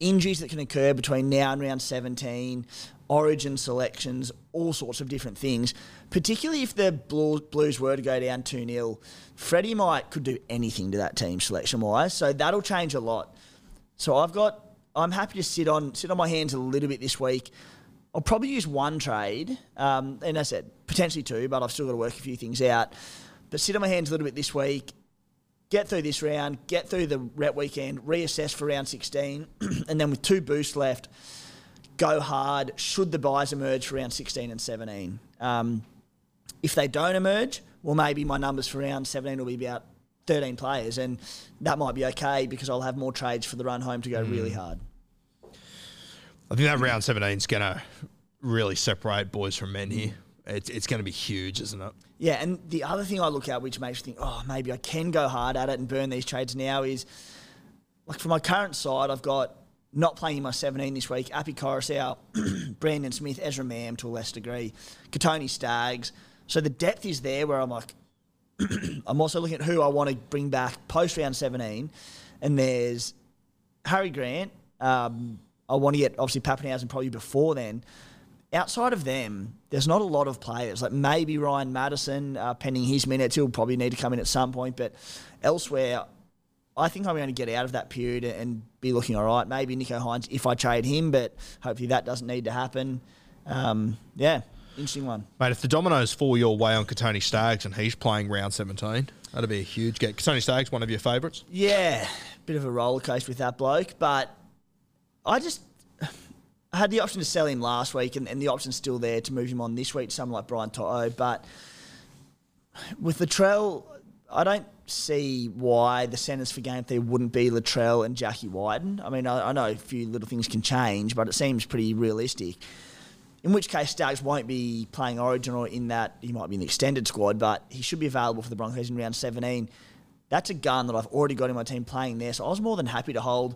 S2: injuries that can occur between now and round 17, origin selections, all sorts of different things. Particularly if the Blues, were to go down 2 0, Freddie might could do anything to that team selection wise. So that'll change a lot. So I've got I'm happy to sit on sit on my hands a little bit this week. I'll probably use one trade, um, and I said, potentially two, but I've still got to work a few things out. But sit on my hands a little bit this week, get through this round, get through the rep weekend, reassess for round 16, and then with two boosts left, go hard should the buys emerge for round 16 and 17. Um, if they don't emerge, well, maybe my numbers for round 17 will be about 13 players, and that might be okay because I'll have more trades for the run home to go really hard.
S1: I think that round 17 is going to really separate boys from men here. It's, it's going to be huge, isn't it?
S2: Yeah, and the other thing I look at, which makes me think, oh, maybe I can go hard at it and burn these trades now, is like for my current side, I've got not playing in my 17 this week. Api Koroisau, Brandon Smith, Ezra Mam to a less degree, Kotoni Staggs. So the depth is there where I'm like, I'm also looking at who I want to bring back post round 17. And there's Harry Grant. Um, I want to get obviously Papenhuyzen probably before then. Outside of them, there's not a lot of players. Like maybe Ryan Matterson, uh, pending his minutes, he'll probably need to come in at some point. But elsewhere, I think I'm going to get out of that period and be looking all right. Maybe Nicho Hynes if I trade him, but hopefully that doesn't need to happen. Um, yeah, interesting one.
S1: Mate, if the dominoes fall your way on Kotoni Staggs and he's playing round 17, that'd be a huge get. Kotoni Staggs, one of your favourites?
S2: Yeah, bit of a roller coaster with that bloke, but I just I had the option to sell him last week, and, and the option's still there to move him on this week to someone like Brian To'o. But with Latrell, I don't see why the centres for game three wouldn't be Latrell and Jackie Wighton. I mean, I, I know a few little things can change, but it seems pretty realistic. In which case, Staggs won't be playing Origin or in that he might be in the extended squad, but he should be available for the Broncos in round 17. That's a gun that I've already got in my team playing there, so I was more than happy to hold.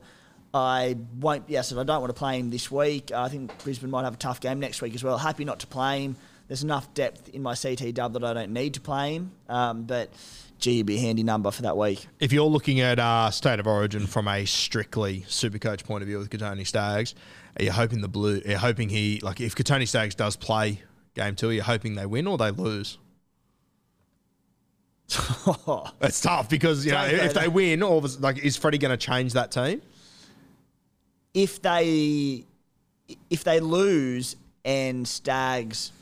S2: I won't, yes, I don't want to play him this week. I think Brisbane might have a tough game next week as well. Happy not to play him. There's enough depth in my CT dub that I don't need to play him, um, but gee, it'd be a handy number for that week.
S1: If you're looking at uh, state of origin from a strictly super coach point of view with Kotoni Staggs, are you hoping the blue? Are you hoping he like if Kotoni Staggs does play game two? Are you hoping they win or they lose? It's tough because you know if they win, or like is Freddie going to change that team?
S2: If they if they lose and Staggs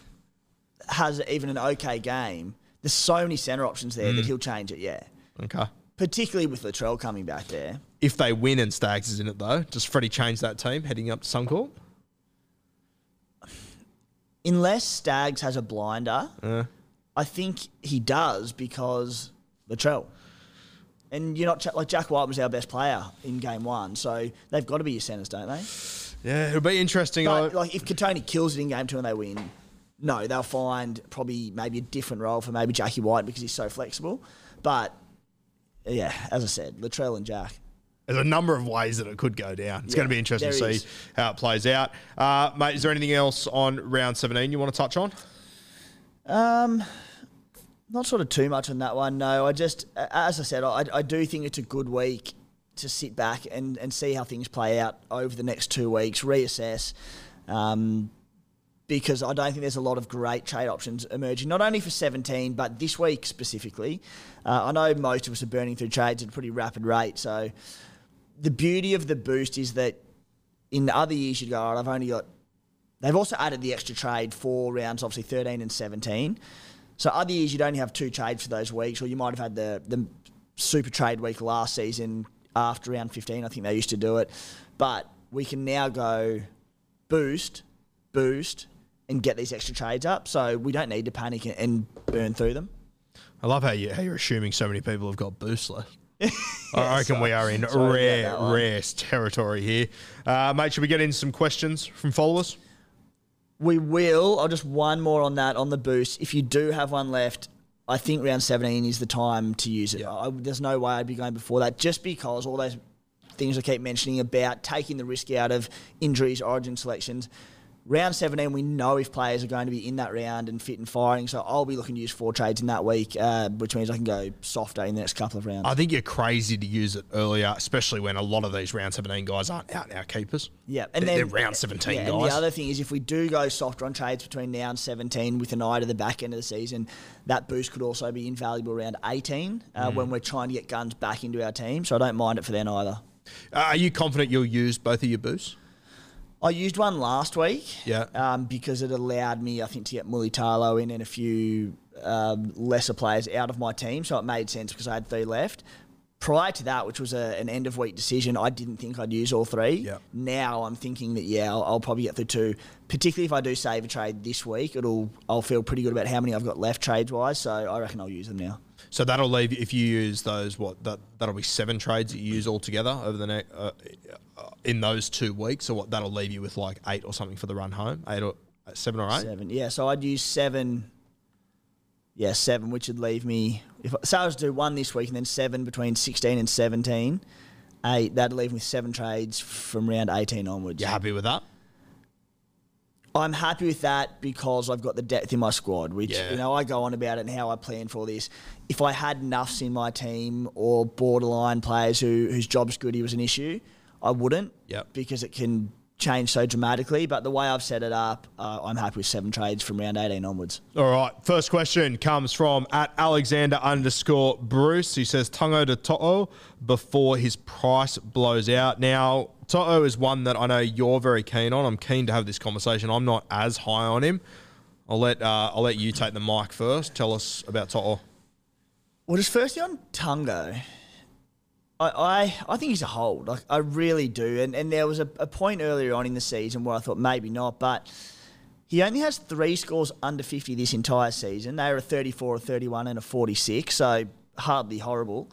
S2: has even an okay game, there's so many centre options there that he'll change it. Yeah,
S1: Okay.
S2: particularly with Latrell coming back there.
S1: If they win and Staggs is in it though, does Freddie change that team heading up to Suncorp?
S2: Unless Staggs has a blinder,
S1: Uh,
S2: I think he does because Latrell. And you're not like Jack White was our best player in game one, so they've got to be your centres, don't they?
S1: yeah, it'll be interesting.
S2: But like if Kotoni kills it in game two and they win, no, they'll find probably maybe a different role for maybe Jackie White because he's so flexible. But yeah, as I said, Latrell and Jack.
S1: There's a number of ways that it could go down. It's
S2: Yeah,
S1: going to be interesting to see
S2: is.
S1: how it plays out. Uh, mate, is there anything else on round 17 you want to touch on?
S2: Um, not sort of too much on that one. No, I just, as I said, I, I do think it's a good week to sit back and, and see how things play out over the next two weeks, reassess. Um, because I don't think there's a lot of great trade options emerging, not only for 17, but this week specifically. Uh, I know most of us are burning through trades at a pretty rapid rate. So the beauty of the boost is that in other years you'd go, right, I've only got. They've also added the extra trade for rounds, obviously 13 and 17. So other years you'd only have two trades for those weeks, or you might have had the the super trade week last season after round 15. I think they used to do it. But we can now go boost, boost, and get these extra trades up. So we don't need to panic and, and burn through them.
S1: I love how, you, how you're assuming so many people have got boost left. I reckon we are in rare, rare territory here. Uh, mate, should we get in some questions from followers?
S2: We will. I'll just one more on that on the boost. If you do have one left, I think round 17 is the time to use it. I, there's no way I'd be going before that just because all those things I keep mentioning about taking the risk out of injuries, origin selections. Round 17, we know if players are going to be in that round and fit and firing. So I'll be looking to use four trades in that week, uh, which means I can go softer in the next couple of rounds.
S1: I think you're crazy to use it earlier, especially when a lot of these round 17 guys aren't out now keepers.
S2: Yeah,
S1: and they're,
S2: then
S1: they're round 17
S2: yeah,
S1: guys.
S2: The other thing is, if we do go softer on trades between now and 17 with an eye to the back end of the season, that boost could also be invaluable around 18 uh,
S1: Mm.
S2: when we're trying to get guns back into our team. So I don't mind it for then either.
S1: Uh, are you confident you'll use both of your boosts?
S2: I used one last week,
S1: Yeah.
S2: um, because it allowed me, I think, to get Mulitalo in and a few um, lesser players out of my team. So it made sense because I had three left. Prior to that, which was a, an end of week decision, I didn't think I'd use all three.
S1: Yeah.
S2: Now I'm thinking that yeah, I'll, I'll probably get through two. Particularly if I do save a trade this week, it'll I'll feel pretty good about how many I've got left trades wise. So I reckon I'll use them now.
S1: So that'll leave if you use those what that that'll be seven trades that you use altogether over the next uh, uh, in those two weeks, or what that'll leave you with like eight or something for the run home, eight or uh, seven or eight.
S2: Seven. Yeah, so I'd use seven. Yeah, seven, which would leave me. If so, I was to do one this week and then seven between sixteen and seventeen. Eight. That'd leave me with seven trades from round eighteen onwards.
S1: You happy with that?
S2: I'm happy with that because I've got the depth in my squad, which
S1: Yeah.
S2: you know I go on about it and how I plan for this. If I had nuffs in my team or borderline players who whose job security was an issue, I wouldn't.
S1: Yep.
S2: Because it can change so dramatically. But the way I've set it up, uh, I'm happy with seven trades from round 18 onwards.
S1: All right. First question comes from at Alexander underscore Bruce. He says Tago to To'o before his price blows out. Now, To'o is one that I know you're very keen on. I'm keen to have this conversation. I'm not as high on him. I'll let uh, I'll let you take the mic first. Tell us about To'o.
S2: Well, just firstly on Tago, I, I, I think he's a hold. Like, I really do. And, and there was a, a point earlier on in the season where I thought maybe not, but he only has three scores under 50 this entire season. They are a 34, a 31, and a 46, so hardly horrible.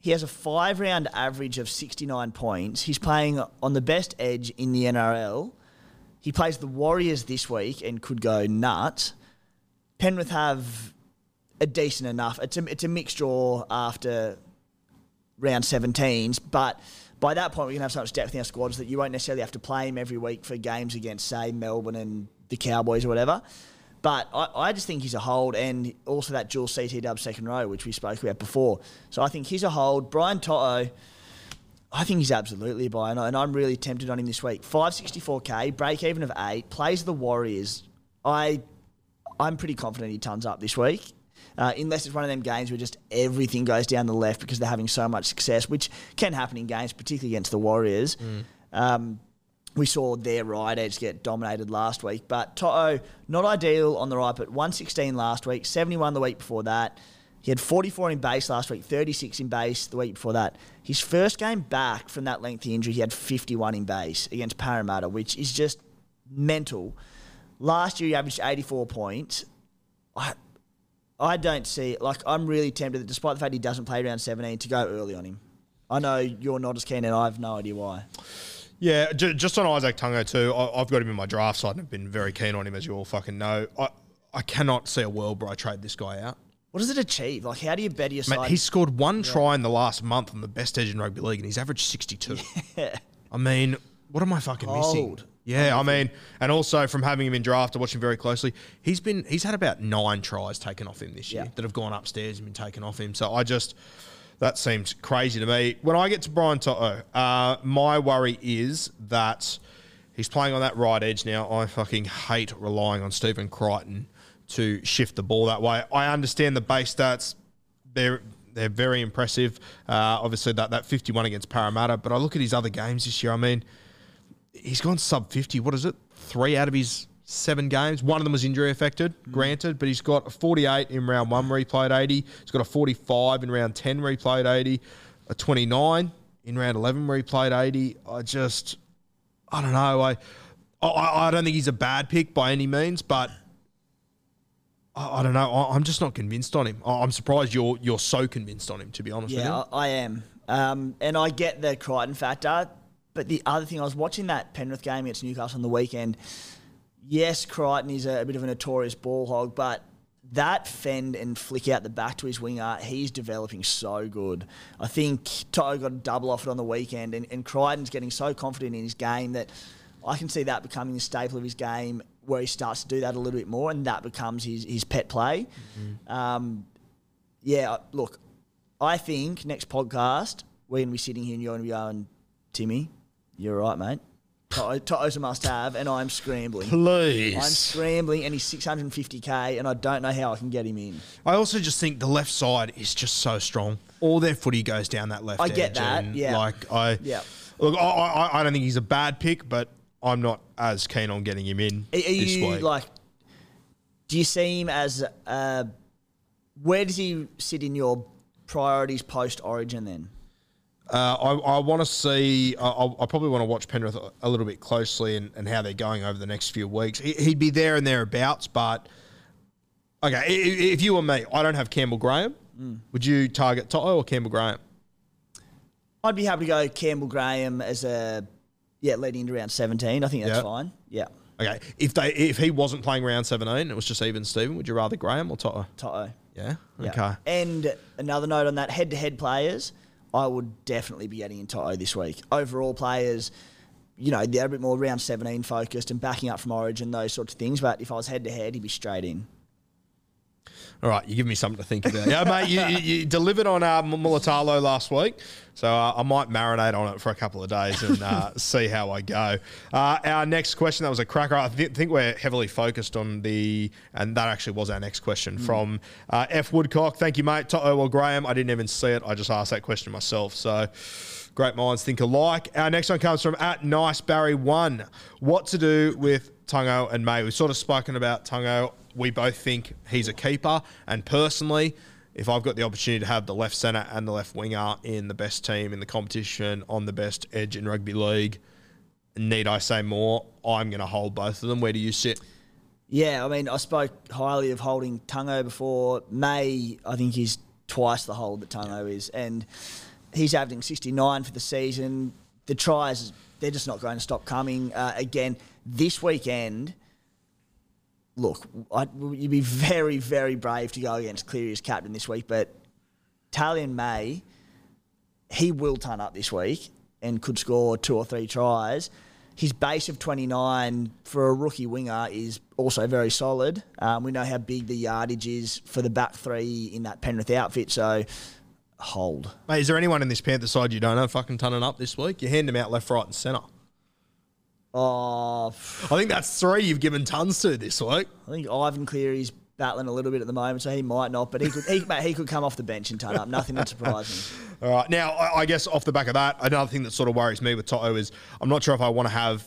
S2: He has a five round average of 69 points. He's playing on the best edge in the NRL. He plays the Warriors this week and could go nuts. Penrith have a decent enough. It's a, it's a mixed draw after round 17s, but by that point, we can have so much depth in our squads that you won't necessarily have to play him every week for games against, say, Melbourne and the Cowboys or whatever. But I, I just think he's a hold, and also that dual CT dub second row, which we spoke about before. So I think he's a hold. Brian To'o, I think he's absolutely a buy, and I- I'm really tempted on him this week. 564k, break even of eight, plays the Warriors. I, I'm pretty confident he tons up this week. Uh, unless it's one of them games where just everything goes down the left because they're having so much success, which can happen in games, particularly against the Warriors. Um, we saw their right edge get dominated last week, but To'o not ideal on the right, but 116 last week, 71 the week before that. He had 44 in base last week, 36 in base the week before that. His first game back from that lengthy injury, he had 51 in base against Parramatta, which is just mental. Last year, he averaged 84 points. I, I don't see like I'm really tempted despite the fact he doesn't play around 17 to go early on him. I know you're not as keen, and I have no idea why.
S1: Yeah, j- just on Izack Tago too. I- I've got him in my draft side and I've been very keen on him, as you all fucking know. I, I cannot see a world where I trade this guy out.
S2: What does it achieve? Like, how do you bet your
S1: Mate,
S2: side?
S1: he's scored one try in the last month on the best edge in rugby league, and he's averaged 62. I mean, what am I fucking missing? Yeah, I mean, and also from having him in draft, I watch him very closely. He's been he's had about nine tries taken off him this year
S2: Yeah.
S1: that have gone upstairs and been taken off him. So I just that seems crazy to me. When I get to Brian To'o, uh, my worry is that he's playing on that right edge now. I fucking hate relying on Stephen Crichton to shift the ball that way. I understand the base stats; they're they're very impressive. Uh, obviously, that that 51 against Parramatta, but I look at his other games this year. I mean, he's gone sub 50. What is it? Three out of his seven games. One of them was injury affected, granted, but he's got a 48 in round one where he played 80. He's got a 45 in round 10 where he played 80, a 29 in round 11 where he played 80. I just, I don't know. I, I, I don't think he's a bad pick by any means, but I, I don't know. I, I'm just not convinced on him. I- I'm surprised you're you're so convinced on him. To be honest with you.
S2: Yeah, I, I am. Um, and I get the Crichton factor. But the other thing, I was watching that Penrith game against Newcastle on the weekend. Yes, Crichton is a, a bit of a notorious ball hog, but that fend and flick out the back to his winger, he's developing so good. I think To'o got a double off it on the weekend, and, and Crichton's getting so confident in his game that I can see that becoming a staple of his game where he starts to do that a little bit more, and that becomes his, his pet play. Um, yeah, look, I think next podcast we're going to be sitting here and you're going to be going, Timmy, you're right, mate. To'o- To'o's a must have, and I'm scrambling.
S1: Please.
S2: I'm scrambling, and he's 650k, and I don't know how I can get him in.
S1: I also just think the left side is just so strong. All their footy goes down that left.
S2: I get
S1: edge
S2: that,
S1: and,
S2: yeah.
S1: Like I,
S2: Yeah.
S1: Look, I, I, I don't think he's a bad pick, but I'm not as keen on getting him in
S2: Are, are
S1: this
S2: you
S1: week.
S2: like? Do you see him as? Uh, where does he sit in your priorities post Origin? Then
S1: Uh, I, I want to see. I, I probably want to watch Penrith a, a little bit closely and, and how they're going over the next few weeks. He, he'd be there and thereabouts, but okay. If you were me, I don't have Campbell Graham.
S2: Mm.
S1: Would you target To'o or Campbell Graham?
S2: I'd be happy to go Campbell Graham as a yeah leading into round 17. I think that's
S1: Yeah.
S2: fine. Yeah,
S1: Okay, if they if he wasn't playing round seventeen, it was just even Steven. Would you rather Graham or To'o?
S2: To'o.
S1: Yeah.
S2: Yeah.
S1: Okay.
S2: And another note on that head-to-head players, I would definitely be getting in To'o this week. Overall players, you know, they're a bit more round 17 focused and backing up from Origin, those sorts of things. But if I was head-to-head, he'd be straight in.
S1: All right, you give me something to think about. Yeah, mate, you, you, delivered on uh, Mulitalo last week, so uh, I might marinate on it for a couple of days and uh, see how I go. Uh, our next question, that was a cracker. I thi- think we're heavily focused on the, and that actually was our next question from uh, F. Woodcock. Thank you, mate. To'o or Graham, I didn't even see it. I just asked that question myself, so... Great minds think alike. Our next one comes from at Nice Barry One. What to do with Tago and May? We've sort of spoken about Tago. We both think he's a keeper, and personally, if I've got the opportunity to have the left centre and the left winger in the best team in the competition on the best edge in rugby league, need I say more? I'm going to hold both of them. Where do you sit?
S2: Yeah, I mean, I spoke highly of holding Tago before. May, I think, is twice the hold that Tago is. And he's averaging 69 for the season. The tries, they're just not going to stop coming. Uh, again, this weekend, look, I'd, you'd be very, very brave to go against Cleary as captain this week, but Taylan May, he will turn up this week and could score two or three tries. His base of 29 for a rookie winger is also very solid. Um, we know how big the yardage is for the back three in that Penrith outfit, so hold.
S1: Mate, is there anyone in this Panther side you don't know fucking turning up this week? You hand them out left, right, and centre.
S2: Oh,
S1: I think that's three you've given tons to this week.
S2: I think Ivan Cleary's battling a little bit at the moment, so he might not, but he could, he, mate, he could come off the bench and turn up. Nothing would surprise me.
S1: All right. Now, I I guess off the back of that, another thing that sort of worries me with To'o is I'm not sure if I want to have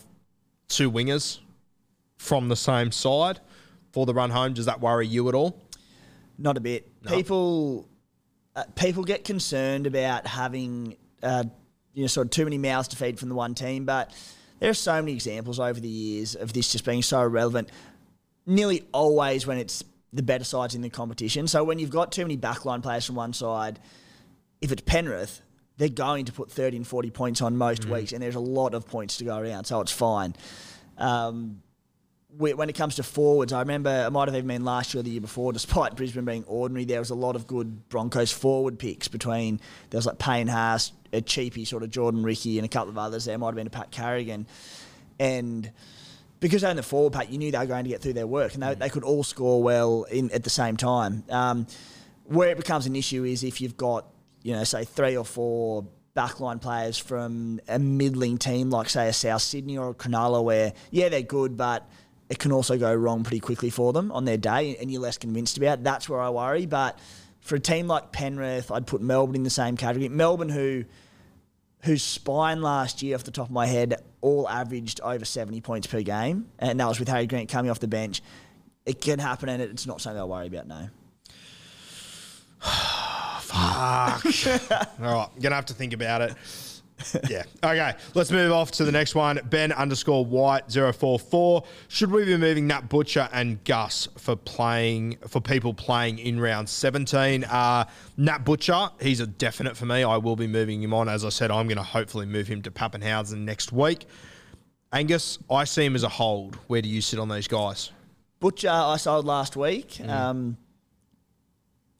S1: two wingers from the same side for the run home. Does that worry you at all?
S2: Not a bit. People, uh, people get concerned about having, uh, you know, sort of too many mouths to feed from the one team. But there are so many examples over the years of this just being so relevant. Nearly always when it's the better sides in the competition. So when you've got too many backline players from one side, if it's Penrith, they're going to put 30 and 40 points on most weeks, and there's a lot of points to go around, so it's fine. Um, when it comes to forwards, I remember it might have even been last year or the year before, despite Brisbane being ordinary, there was a lot of good Broncos forward picks between, there was like Payne Haas, a cheapy sort of Jordan Riki, and a couple of others. There might have been a Pat Carrigan. And because they're in the forward pack, you knew they were going to get through their work, and they, they could all score well in at the same time. Um, where it becomes an issue is if you've got, you know, say three or four backline players from a middling team like, say, a South Sydney or a Cronulla, where, yeah, they're good, but it can also go wrong pretty quickly for them on their day, and you're less convinced about. That's where I worry. But for a team like Penrith, I'd put Melbourne in the same category. Melbourne, who whose spine last year, off the top of my head, all averaged over 70 points per game, and that was with Harry Grant coming off the bench. It can happen, and it's not something I worry about. No.
S1: Fuck. All right, I'm gonna have to think about it. yeah. Okay. Let's move off to the next one. Ben underscore White 044. Should we be moving Nat Butcher and Gus for playing for people playing in round 17? Uh, Nat Butcher, he's a definite for me. I will be moving him on. As I said, I'm going to hopefully move him to Papenhuyzen next week. Angus, I see him as a hold. Where do you sit on these guys?
S2: Butcher, I sold last week. Um,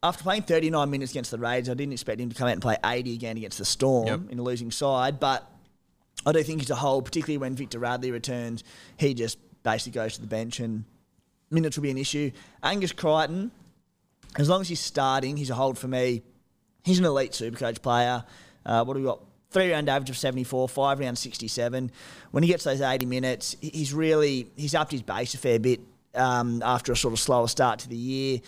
S2: after playing 39 minutes against the Raiders, I didn't expect him to come out and play 80 again against the Storm
S1: Yep.
S2: in a losing side. But I do think he's a hold, particularly when Victor Radley returns. He just basically goes to the bench and minutes will be an issue. Angus Crichton, as long as he's starting, he's a hold for me. He's an elite supercoach player. Uh, what do we got? Three round average of 74, five round 67. When he gets those 80 minutes, he's really he's upped his base a fair bit um, after a sort of slower start to the year.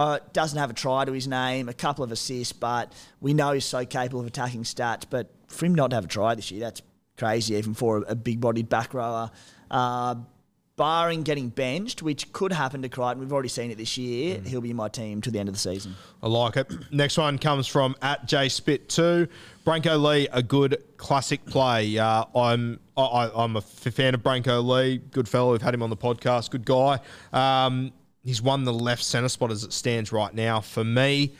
S2: Uh, doesn't have a try to his name, a couple of assists, but we know he's so capable of attacking stats. But for him not to have a try this year, that's crazy, even for a, a big-bodied back rower. Uh, barring getting benched, which could happen to Crichton, we've already seen it this year. He'll be in my team to the end of the season.
S1: I like it. Next one comes from at J Spit two. Brenko Lee, a good classic play. Uh, I'm I, I- I'm a fan of Brenko Lee. Good fellow. We've had him on the podcast. Good guy. Um, he's won the left centre spot as it stands right now. For me,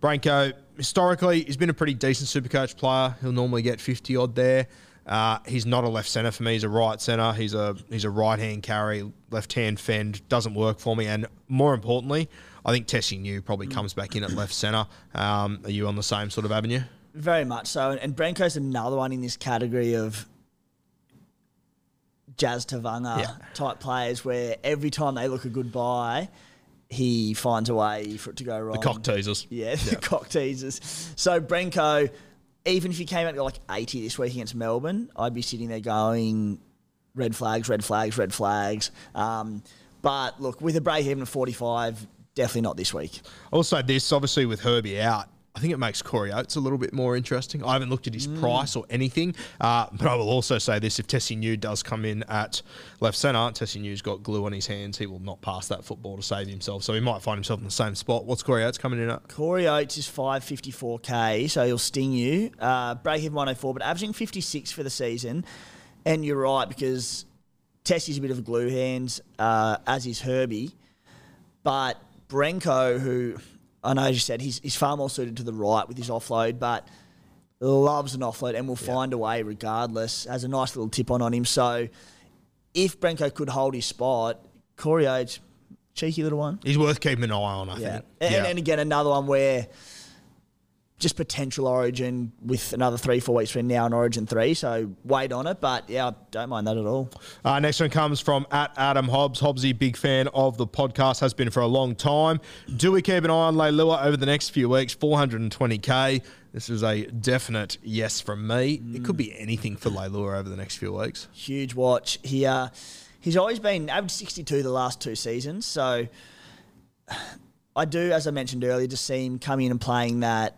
S1: Brenko historically he's been a pretty decent Supercoach player. He'll normally get 50 odd there. Uh, he's not a left centre for me. He's a right centre. He's a he's a right hand carry, left hand fend. Doesn't work for me. And more importantly, I think Tesi Niu probably comes back in at left centre. Um, are you on the same sort of avenue?
S2: Very much so. And Branko's another one in this category of Jazz Tevaga
S1: Yeah.
S2: type players where every time they look a good buy, he finds a way for it to go wrong.
S1: The cock teasers.
S2: Yeah, the cock teasers. So Brenko, even if he came out to like 80 this week against Melbourne, I'd be sitting there going red flags, red flags, red flags. Um, but look, with a break even of 45, definitely not this week.
S1: Also, this obviously with Herbie out, I think it makes Corey Oates a little bit more interesting. I haven't looked at his price or anything, uh, but I will also say this: if Tesi Niu does come in at left centre, Tesi Niu's got glue on his hands. He will not pass that football to save himself, so he might find himself in the same spot. What's Corey Oates coming in at?
S2: Corey Oates is 554k, so he'll sting you. Uh, break even 104, but averaging 56 for the season. And you're right, because Tesi's a bit of a glue hand, uh, as is Herbie. But Brenko, who I know as you said, he's, he's far more suited to the right with his offload, but loves an offload and will find a way regardless. Has a nice little tip on on him. So if Brenko could hold his spot, Corey Oates, cheeky little one.
S1: He's worth keeping an eye on. I
S2: Yeah.
S1: think.
S2: And,
S1: yeah.
S2: and again, another one where just potential origin with another three, four weeks from now in Origin 3. So wait on it. But yeah, I don't mind that at all.
S1: Uh, next one comes from at Adam Hobbs. Hobbsy, big fan of the podcast, has been for a long time. Do we keep an eye on Leilua over the next few weeks? 420k. This is a definite yes from me. It could be anything for Leilua over the next few weeks.
S2: Huge watch. He, uh, he's always been average 62 the last two seasons. So I do, as I mentioned earlier, just see him coming in and playing that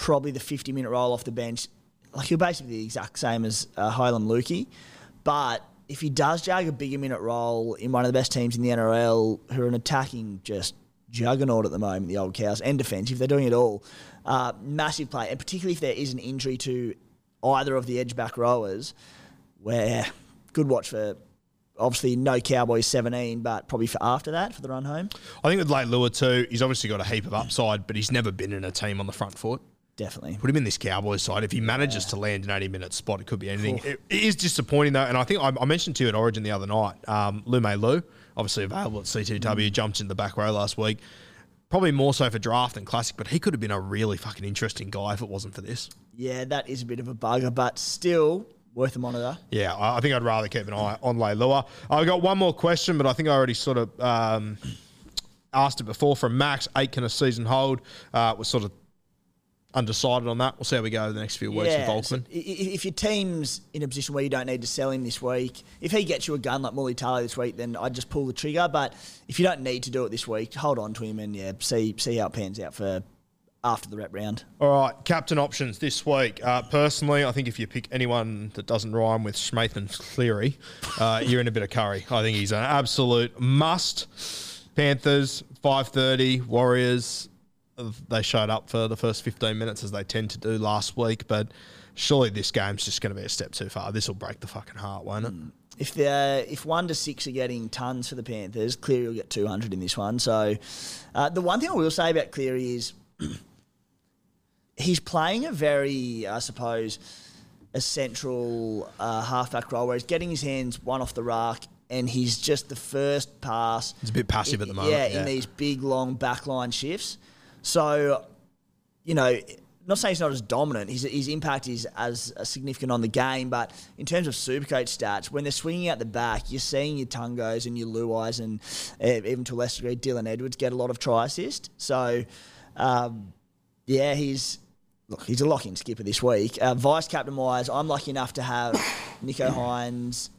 S2: probably the 50 minute role off the bench. Like he'll basically be the exact same as uh, Heilum Luki. But if he does jag a bigger minute role in one of the best teams in the NRL who are an attacking just juggernaut at the moment, the old cows, and defensive, they're doing it all. Uh, massive play. And particularly if there is an injury to either of the edge back rowers, where good watch for obviously no Cowboys 17, but probably for after that for the run home.
S1: I think with Leilua too, he's obviously got a heap of upside, but he's never been in a team on the front foot.
S2: Definitely.
S1: Put him in this Cowboys side. If he manages to land an 80 minute spot, it could be anything. It, it is disappointing though, and I think I, I mentioned to you at Origin the other night. Um, Lume Lu, obviously available at CTW, jumped in the back row last week. Probably more so for draft than classic, but he could have been a really fucking interesting guy if it wasn't for this.
S2: Yeah, that is a bit of a bugger, but still worth a monitor.
S1: Yeah, I, I think I'd rather keep an eye on Leilua. I've got one more question, but I think I already sort of um, asked it before from Max. Aitken a season hold? Uh, was sort of undecided on that. We'll see how we go over the next few weeks with
S2: so
S1: Volkman.
S2: i- i- if your team's in a position where you don't need to sell him this week, if he gets you a gun like Mulitalo this week, then I'd just pull the trigger. But if you don't need to do it this week, hold on to him and yeah, see see how it pans out for after the rep round.
S1: All right, captain options this week. Uh, personally, I think if you pick anyone that doesn't rhyme with Schmathman Cleary, uh, you're in a bit of curry. I think he's an absolute must. Panthers, 5.30, Warriors, they showed up for the first 15 minutes as they tend to do last week, but surely this game's just going to be a step too far. This will break the fucking heart, won't it?
S2: If the if one to six are getting tons for the Panthers, Cleary will get two hundred in this one. So uh, the one thing I will say about Cleary is he's playing a very, I suppose, a central uh, halfback role where he's getting his hands one off the rack. And he's just the first pass.
S1: He's a bit passive
S2: in-
S1: at the moment,
S2: Yeah,
S1: yeah.
S2: in these big long backline shifts. So, you know, not saying he's not as dominant. His, his impact is as significant on the game, but in terms of Supercoach stats, when they're swinging out the back, you're seeing your Tagos and your Luais and uh, even to a lesser degree Dylan Edwards get a lot of try assist. So, um, yeah, he's look, he's a lock-in skipper this week. Uh, Vice captain wise, I'm lucky enough to have Nicho Hynes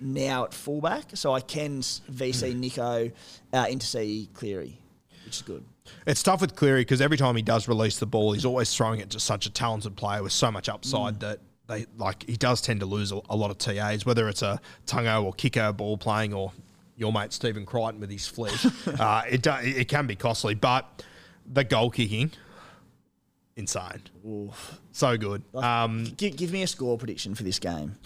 S2: now at fullback, so I can VC Nicho uh, into C Cleary, which is good.
S1: It's tough with Cleary because every time he does release the ball, he's always throwing it to such a talented player with so much upside that they like he does tend to lose a, a lot of TAs, whether it's a Tago or kicker ball playing or your mate Stephen Crichton with his flick. uh, it do, it can be costly, but the goal kicking, insane, so good. Um,
S2: Give, give me a score prediction for this game.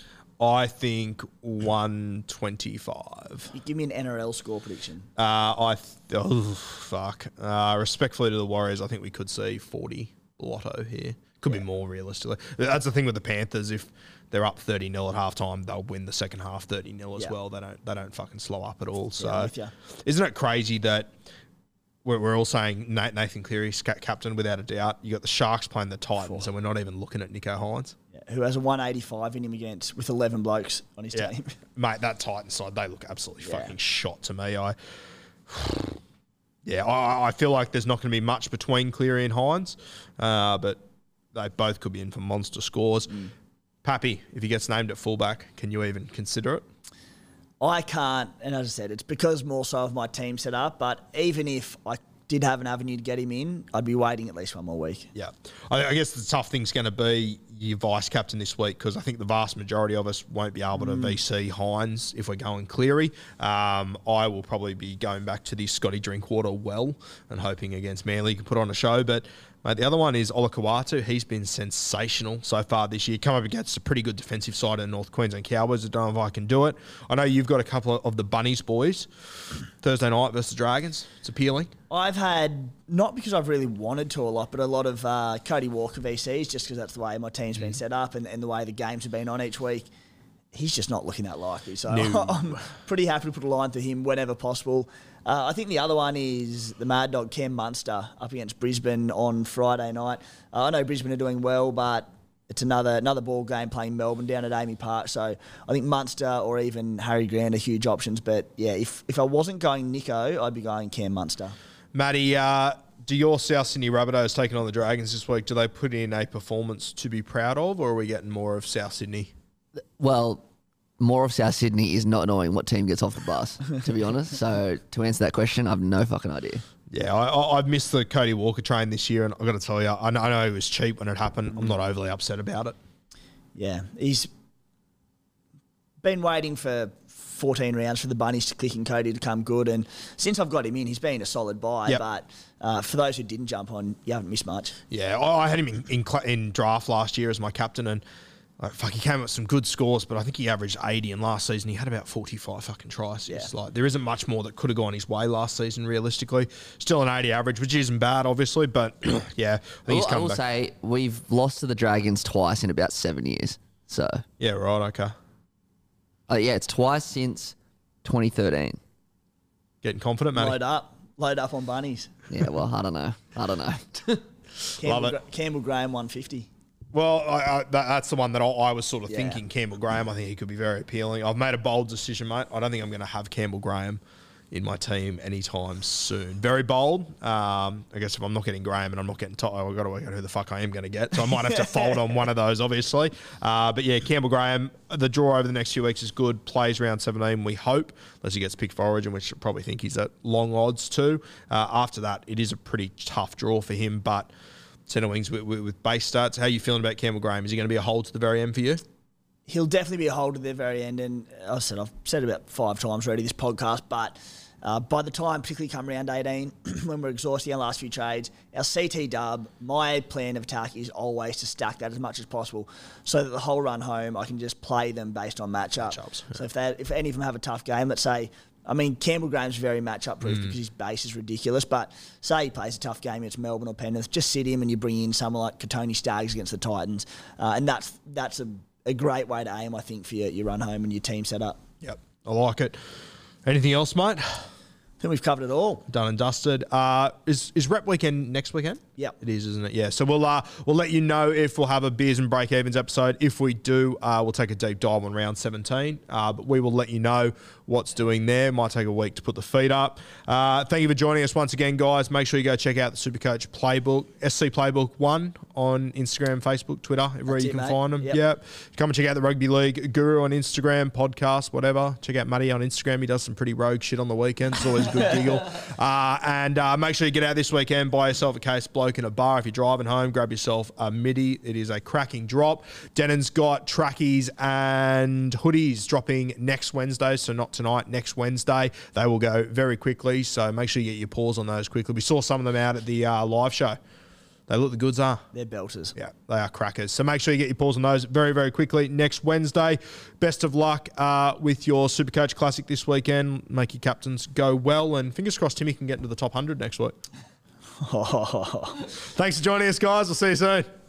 S1: I think one twenty five.
S2: Give me an NRL score prediction.
S1: Uh, I th- oh fuck. Uh, respectfully to the Warriors, I think we could see forty lotto here. Could be more realistically. That's the thing with the Panthers. If they're up thirty 0 at halftime, they'll win the second half thirty 0 as
S2: Yeah.
S1: well. They don't they don't fucking slow up at all. So
S2: ya.
S1: isn't it crazy that we're, we're all saying Nathan Cleary captain without a doubt. You got the Sharks playing the Titans, and we're not even looking at Nicho
S2: Hynes. Who has a 185 in him against with 11 blokes on his
S1: Yeah,
S2: team.
S1: mate, that Titan side they look absolutely
S2: Yeah.
S1: fucking shot to me. I, yeah, I, I feel like there's not going to be much between Cleary and Hynes, uh, but they both could be in for monster scores.
S2: Mm.
S1: Pappy, if he gets named at fullback, can you even consider it?
S2: I can't, and as I said, it's because more so of my team set up. But even if I did have an avenue to get him in, I'd be waiting at least one more week.
S1: Yeah, I, I guess the tough thing's going to be your vice captain this week because I think the vast majority of us won't be able to VC Hynes if we're going Cleary. Um, I will probably be going back to the Scotty Drinkwater well and hoping against Manly he can put on a show. But mate, the other one is Olakau'atu. He's been sensational so far this year. Come up against a pretty good defensive side of the North Queensland Cowboys. I don't know if I can do it. I know you've got a couple of the Bunnies boys Thursday night versus the Dragons. It's appealing.
S2: I've had not because I've really wanted to a lot, but a lot of uh, Cody Walker VCs just because that's the way my team's been set up and, and the way the games have been on each week. He's just not looking that likely, so
S1: No.
S2: I'm pretty happy to put a line through him whenever possible. Uh, I think the other one is the Mad Dog Cam Munster up against Brisbane on Friday night. Uh, I know Brisbane are doing well, but it's another another ball game playing Melbourne down at AAMI Park. So I think Munster or even Harry Grant are huge options. But yeah, if if I wasn't going Nicho, I'd be going Cam Munster.
S1: Matty, uh, do your South Sydney Rabbitohs taking on the Dragons this week? Do they put in a performance to be proud of, or are we getting more of South Sydney?
S3: Well, more of South Sydney is not knowing what team gets off the bus, to be honest. So to answer that question, I've no fucking idea.
S1: Yeah, I, I, I've missed the Cody Walker train this year, and I've got to tell you, I know, I know he was cheap when it happened. I'm not overly upset about it.
S2: Yeah, he's been waiting for 14 rounds for the Bunnies to click and Cody to come good. And since I've got him in, he's been a solid buy.
S1: Yep.
S2: But uh, for those who didn't jump on, you haven't missed much.
S1: Yeah, I, I had him in, in cla- in draft last year as my captain, and like, fuck, he came up with some good scores, but I think he averaged 80, and last season he had about 45 fucking tries.
S2: Yeah.
S1: Like there isn't much more that could have gone his way last season, realistically. Still an 80 average, which isn't bad, obviously, but yeah, I think
S3: I
S1: he's
S3: will, I will
S1: back.
S3: say we've lost to the Dragons twice in about seven years. So
S1: yeah, right, okay.
S3: uh, yeah, it's twice since 2013.
S1: Getting confident, Matty.
S2: Load up. Load up on Bunnies.
S3: Yeah, well, I don't know. I don't know.
S2: Campbell,
S1: it.
S2: Gra- Campbell Graham 150.
S1: Well, I, I, that, that's the one that I, I was sort of
S2: Yeah.
S1: thinking. Campbell Graham, I think he could be very appealing. I've made a bold decision, mate. I don't think I'm going to have Campbell Graham in my team anytime soon. Very bold. Um, I guess if I'm not getting Graham and I'm not getting To'o, I've got to work out who the fuck I am going to get. So I might have to fold on one of those, obviously. Uh, but yeah, Campbell Graham, the draw over the next few weeks is good. Plays round 17, we hope, unless he gets picked for Origin, which I probably think he's at long odds too. Uh, after that, it is a pretty tough draw for him, but centre wings with, with, with base starts. How are you feeling about Campbell Graham? Is he going to be a hold to the very end for you?
S2: He'll definitely be a hold to the very end. And I said, I've said it about five times already this podcast, but uh, by the time, particularly come round 18, when we're exhausting our last few trades, our CT dub, my plan of attack is always to stack that as much as possible so that the whole run home, I can just play them based on matchup.
S1: Matchups,
S2: So if, they, if any of them have a tough game, let's say, I mean, Campbell Graham's very matchup
S1: Mm.
S2: proof because his base is ridiculous. But say he plays a tough game against Melbourne or Penrith, just sit him and you bring in someone like Kotoni Staggs against the Titans, uh, and that's that's a, a great way to aim, I think, for your, your run home and your team setup.
S1: Yep, I like it. Anything else, mate?
S2: I think we've covered it all.
S1: Done and dusted. Uh, is is rep weekend next weekend?
S2: Yep.
S1: it is, isn't it? Yeah. So we'll uh, we'll let you know if we'll have a beers and break evens episode. If we do, uh, we'll take a deep dive on round seventeen. Uh, but we will let you know what's doing there. Might take a week to put the feet up. Uh, thank you for joining us once again, guys. Make sure you go check out the Supercoach Playbook, SC Playbook One on Instagram, Facebook, Twitter, everywhere
S2: That's
S1: you
S2: it,
S1: can
S2: mate.
S1: find them.
S2: Yep.
S1: Yep. Come and check out the Rugby League Guru on Instagram, podcast, whatever. Check out Matty on Instagram. He does some pretty rogue shit on the weekends. It's always a good giggle. Uh, and uh, make sure you get out this weekend, buy yourself a case bloke in a bar. If you're driving home, grab yourself a midi. It is a cracking drop. Denon's got trackies and hoodies dropping next Wednesday. So not tonight, next Wednesday. They will go very quickly. So make sure you get your paws on those quickly. We saw some of them out at the uh, live show. They look the goods are.
S2: They're belters.
S1: Yeah, they are crackers. So make sure you get your paws on those very, very quickly next Wednesday. Best of luck uh, with your Supercoach Classic this weekend. Make your captains go well, and fingers crossed Timmy can get into the top 100 next week. Thanks for joining us, guys. We'll see you soon.